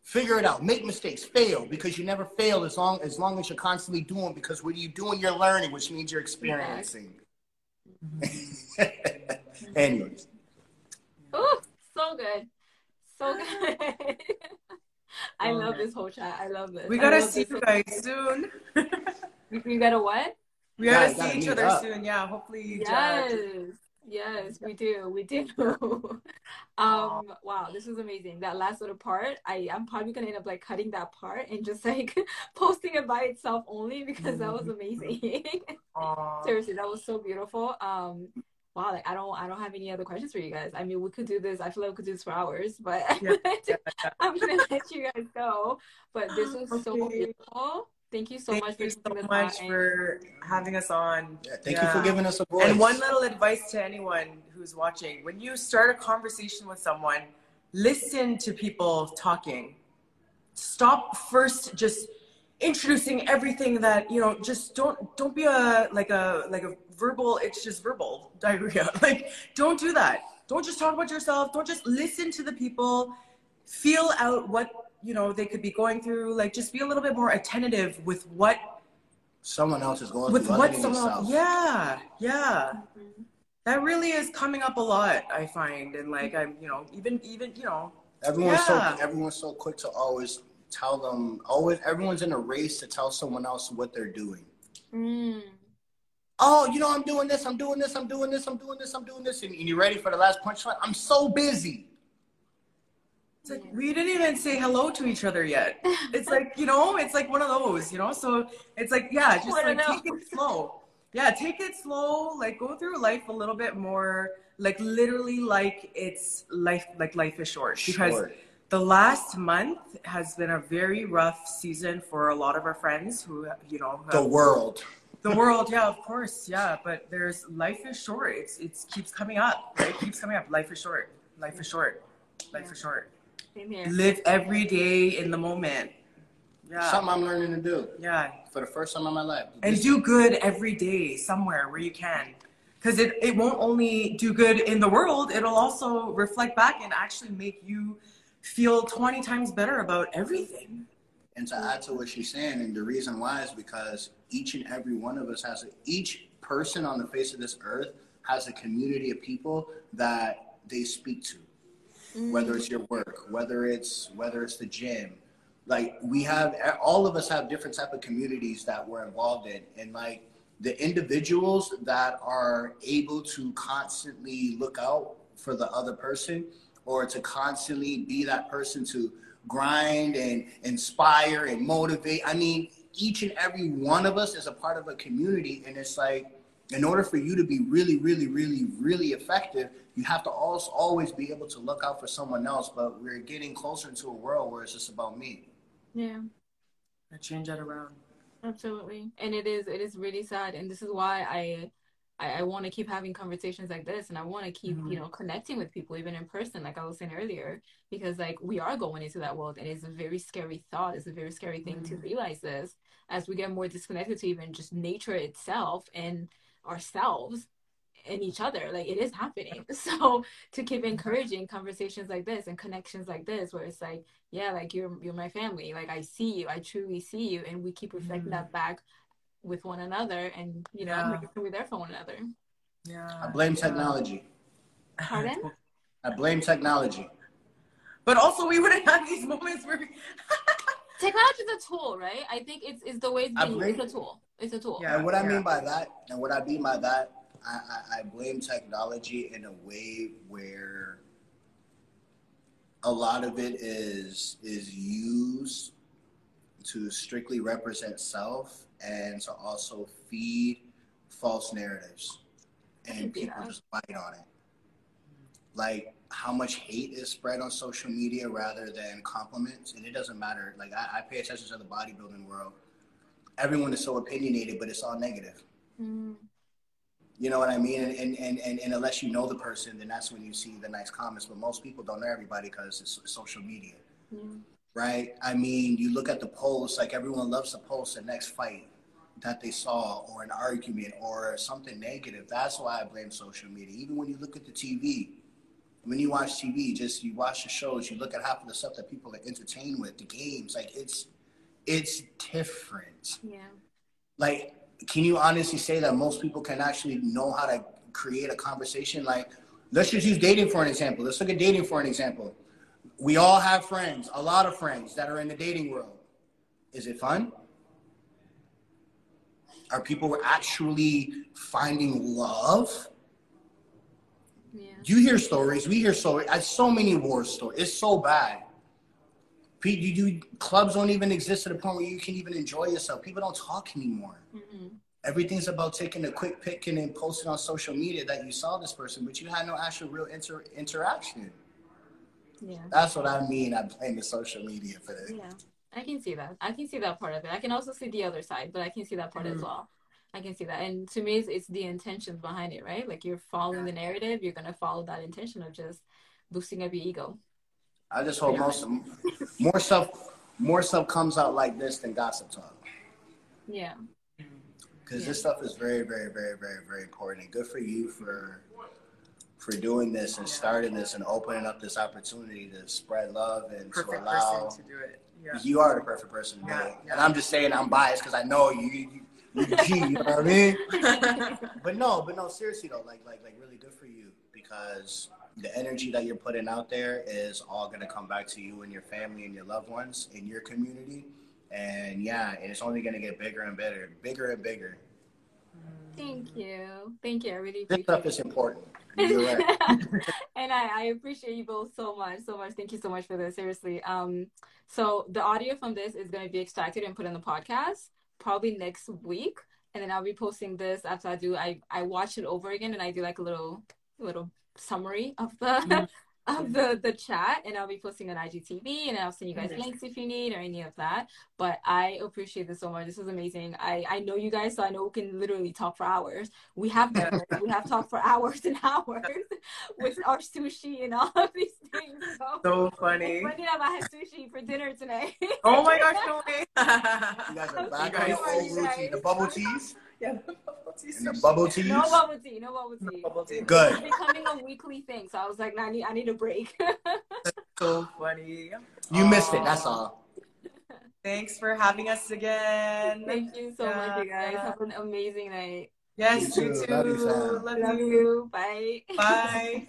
Figure it out. Make mistakes. Fail because you never fail as long as long as you're constantly doing because what are you doing? You're learning, which means you're experiencing. (laughs) Anyways. Oh, so good. So good. (laughs) I love this whole chat. I love this. We gotta see you guys soon. (laughs) we gotta what? We gotta see each other up. soon. Yeah, hopefully. Yes. Yes, we do. We do. (laughs) um, wow, this was amazing. That last little part, I I'm probably gonna end up like cutting that part and just (laughs) like posting it by itself only because that was amazing. Seriously, that was so beautiful. Um, wow, like I don't I don't have any other questions for you guys. I mean, we could do this. I feel like we could do this for hours, but yeah, yeah, (laughs) yeah. I'm gonna let you guys go. But this was okay. so beautiful. Thank you so Thank much you for so much for having us on. Yeah, thank yeah. you for giving us a voice. And one little advice to anyone who's watching: when you start a conversation with someone, listen to people talking. Stop first just introducing everything that you know. Just don't don't be a like a like a verbal. It's just verbal diarrhea. (laughs) Like don't do that. Don't just talk about yourself. Don't just listen to the people. Feel out what you know they could be going through like just be a little bit more attentive with what someone else is going with through what someone yourself. yeah yeah Mhm. that really is coming up a lot i find and like i'm you know even even you know Everyone's Yeah. so everyone's so quick to always tell them always everyone's in a race to tell someone else what they're doing. Mm. Oh, you know, I'm doing this, I'm doing this, I'm doing this, I'm doing this, I'm doing this, and, and you ready for the last punchline? I'm so busy. it's like we didn't even say hello to each other yet it's (laughs) like you know it's like one of those you know so it's like yeah just like take it slow yeah take it slow like go through life a little bit more like literally like it's life like life is short because Short. the last month has been a very rough season for a lot of our friends who you know The world. The world yeah of course yeah but there's life is short. It's it's keeps coming up right? Keeps coming up. Life is short. Life is short. Life is short. Same here. live every day in the moment. Yeah. Something I'm learning to do. Yeah. For the first time in my life. and do good every day somewhere where you can. Because it, it won't only do good in the world it'll also reflect back and actually make you feel 20 times better about everything. And to add to what she's saying, and the reason why is because each and every one of us has a, each person on the face of this earth has a community of people that they speak to, whether it's your work, whether it's whether it's the gym. Like we have, all of us have different type of communities that we're involved in, and like the individuals that are able to constantly look out for the other person, or to constantly be that person to grind and inspire and motivate. I mean, each and every one of us is a part of a community, and it's like, in order for you to be really, really, really, really effective, you have to also always be able to look out for someone else. But we're getting closer into a world where it's just about me. Yeah. I change that around Absolutely. And it is it is really sad and this is why I I, I want to keep having conversations like this and I want to keep, Mhm. you know, connecting with people even in person, like I was saying earlier, because like we are going into that world and it's a very scary thought. It's a very scary thing to Mhm. realize this as we get more disconnected to even just nature itself and ourselves and each other. Like it is happening. (laughs) So to keep encouraging conversations like this and connections like this where it's like, yeah, like you're you're my family. Like I see you, I truly see you, and we keep reflecting Mhm. that back with one another, and you know, Yeah. making sure we're there for one another. yeah I blame yeah. technology. Pardon? I blame technology. but also we wouldn't have these moments where (laughs) Technology is a tool, right? I think it's it's the way it's I being. believe- It's a tool. It's a tool. Yeah. and what I mean by that, and what I mean by that, I, I, I blame technology in a way where a lot of it is is used to strictly represent self and to also feed false narratives, and people just bite on it. Like how much hate is spread on social media rather than compliments, and it doesn't matter. Like I, I pay attention to the bodybuilding world. Everyone is so opinionated, but it's all negative. Mm, You know what I mean? And, and, and, and, and unless you know the person, then that's when you see the nice comments. But most people don't know everybody because it's social media, yeah. right? I mean, you look at the posts, like everyone loves to post the next fight that they saw or an argument or something negative. That's why I blame social media. Even when you look at the TV, when you watch TV, just you watch the shows, you look at half of the stuff that people are entertained with, the games, like it's, it's different Yeah. like can you honestly say that most people can actually know how to create a conversation like let's just use dating for an example let's look at dating for an example we all have friends a lot of friends that are in the dating world is it fun are people actually finding love Yeah. you hear stories we hear stories so many war stories it's so bad Pete, you clubs don't even exist at the point where you can even enjoy yourself people don't talk anymore hmm everything's about taking a quick pic and then posting on social media that you saw this person, but you had no actual real inter- interaction. Yeah. That's what I mean. I blame the social media for this. Yeah. I can see that. I can see that part of it. I can also see the other side, but I can see that part as Mhm. well. I can see that. And to me, it's, it's the intentions behind it, right? Like you're following the narrative, you're going to follow that intention of just boosting up your ego. I just hope most (laughs) more stuff more stuff comes out like this than gossip talk Yeah. because Yeah. this stuff is very, very, very, very, very important. And good for you for for doing this and starting this and opening up this opportunity to spread love and to perfect allow. person to do it yeah You are the perfect person to do Yeah, And I'm just saying I'm biased because I know you, you G, you know what I mean? (laughs) but no, but no, seriously though, like like like really good for you because the energy that you're putting out there is all gonna come back to you and your family and your loved ones in your community. And yeah, and it's only gonna get bigger and better, bigger and bigger. Thank you. Thank you. I really This stuff it. is important. (laughs) And I, I appreciate you both so much, so much. Thank you so much for this. Seriously. Um, so the audio from this is going to be extracted and put in the podcast probably next week, and then I'll be posting this after I do. I I watch it over again and I do like a little little summary of the of the the chat, and I'll be posting on IGTV, and I'll send you guys Mhm. links if you need or any of that. But I appreciate this so much. This is amazing. I I know you guys, so I know we can literally talk for hours. We have (laughs) Yeah. done we have talked for hours and (laughs) hours with our sushi and all of these things. (laughs) So, so it's funny. funny enough, I had sushi for dinner tonight. Oh my gosh, no way. You guys are I'm back so on the sorry, you guys. The bubble teas yeah. and the (laughs) bubble teas. no bubble tea, no bubble tea. Bubble tea. Good. It's becoming a weekly thing, so I was like, nah, I need, I need a break. (laughs) So funny. You missed it. That's all. (laughs) Thanks for having us again. Thank you so much, you guys. Yeah. Have an amazing night. Yes, You you too. too. Love you. Love Love you. you. Bye. Bye.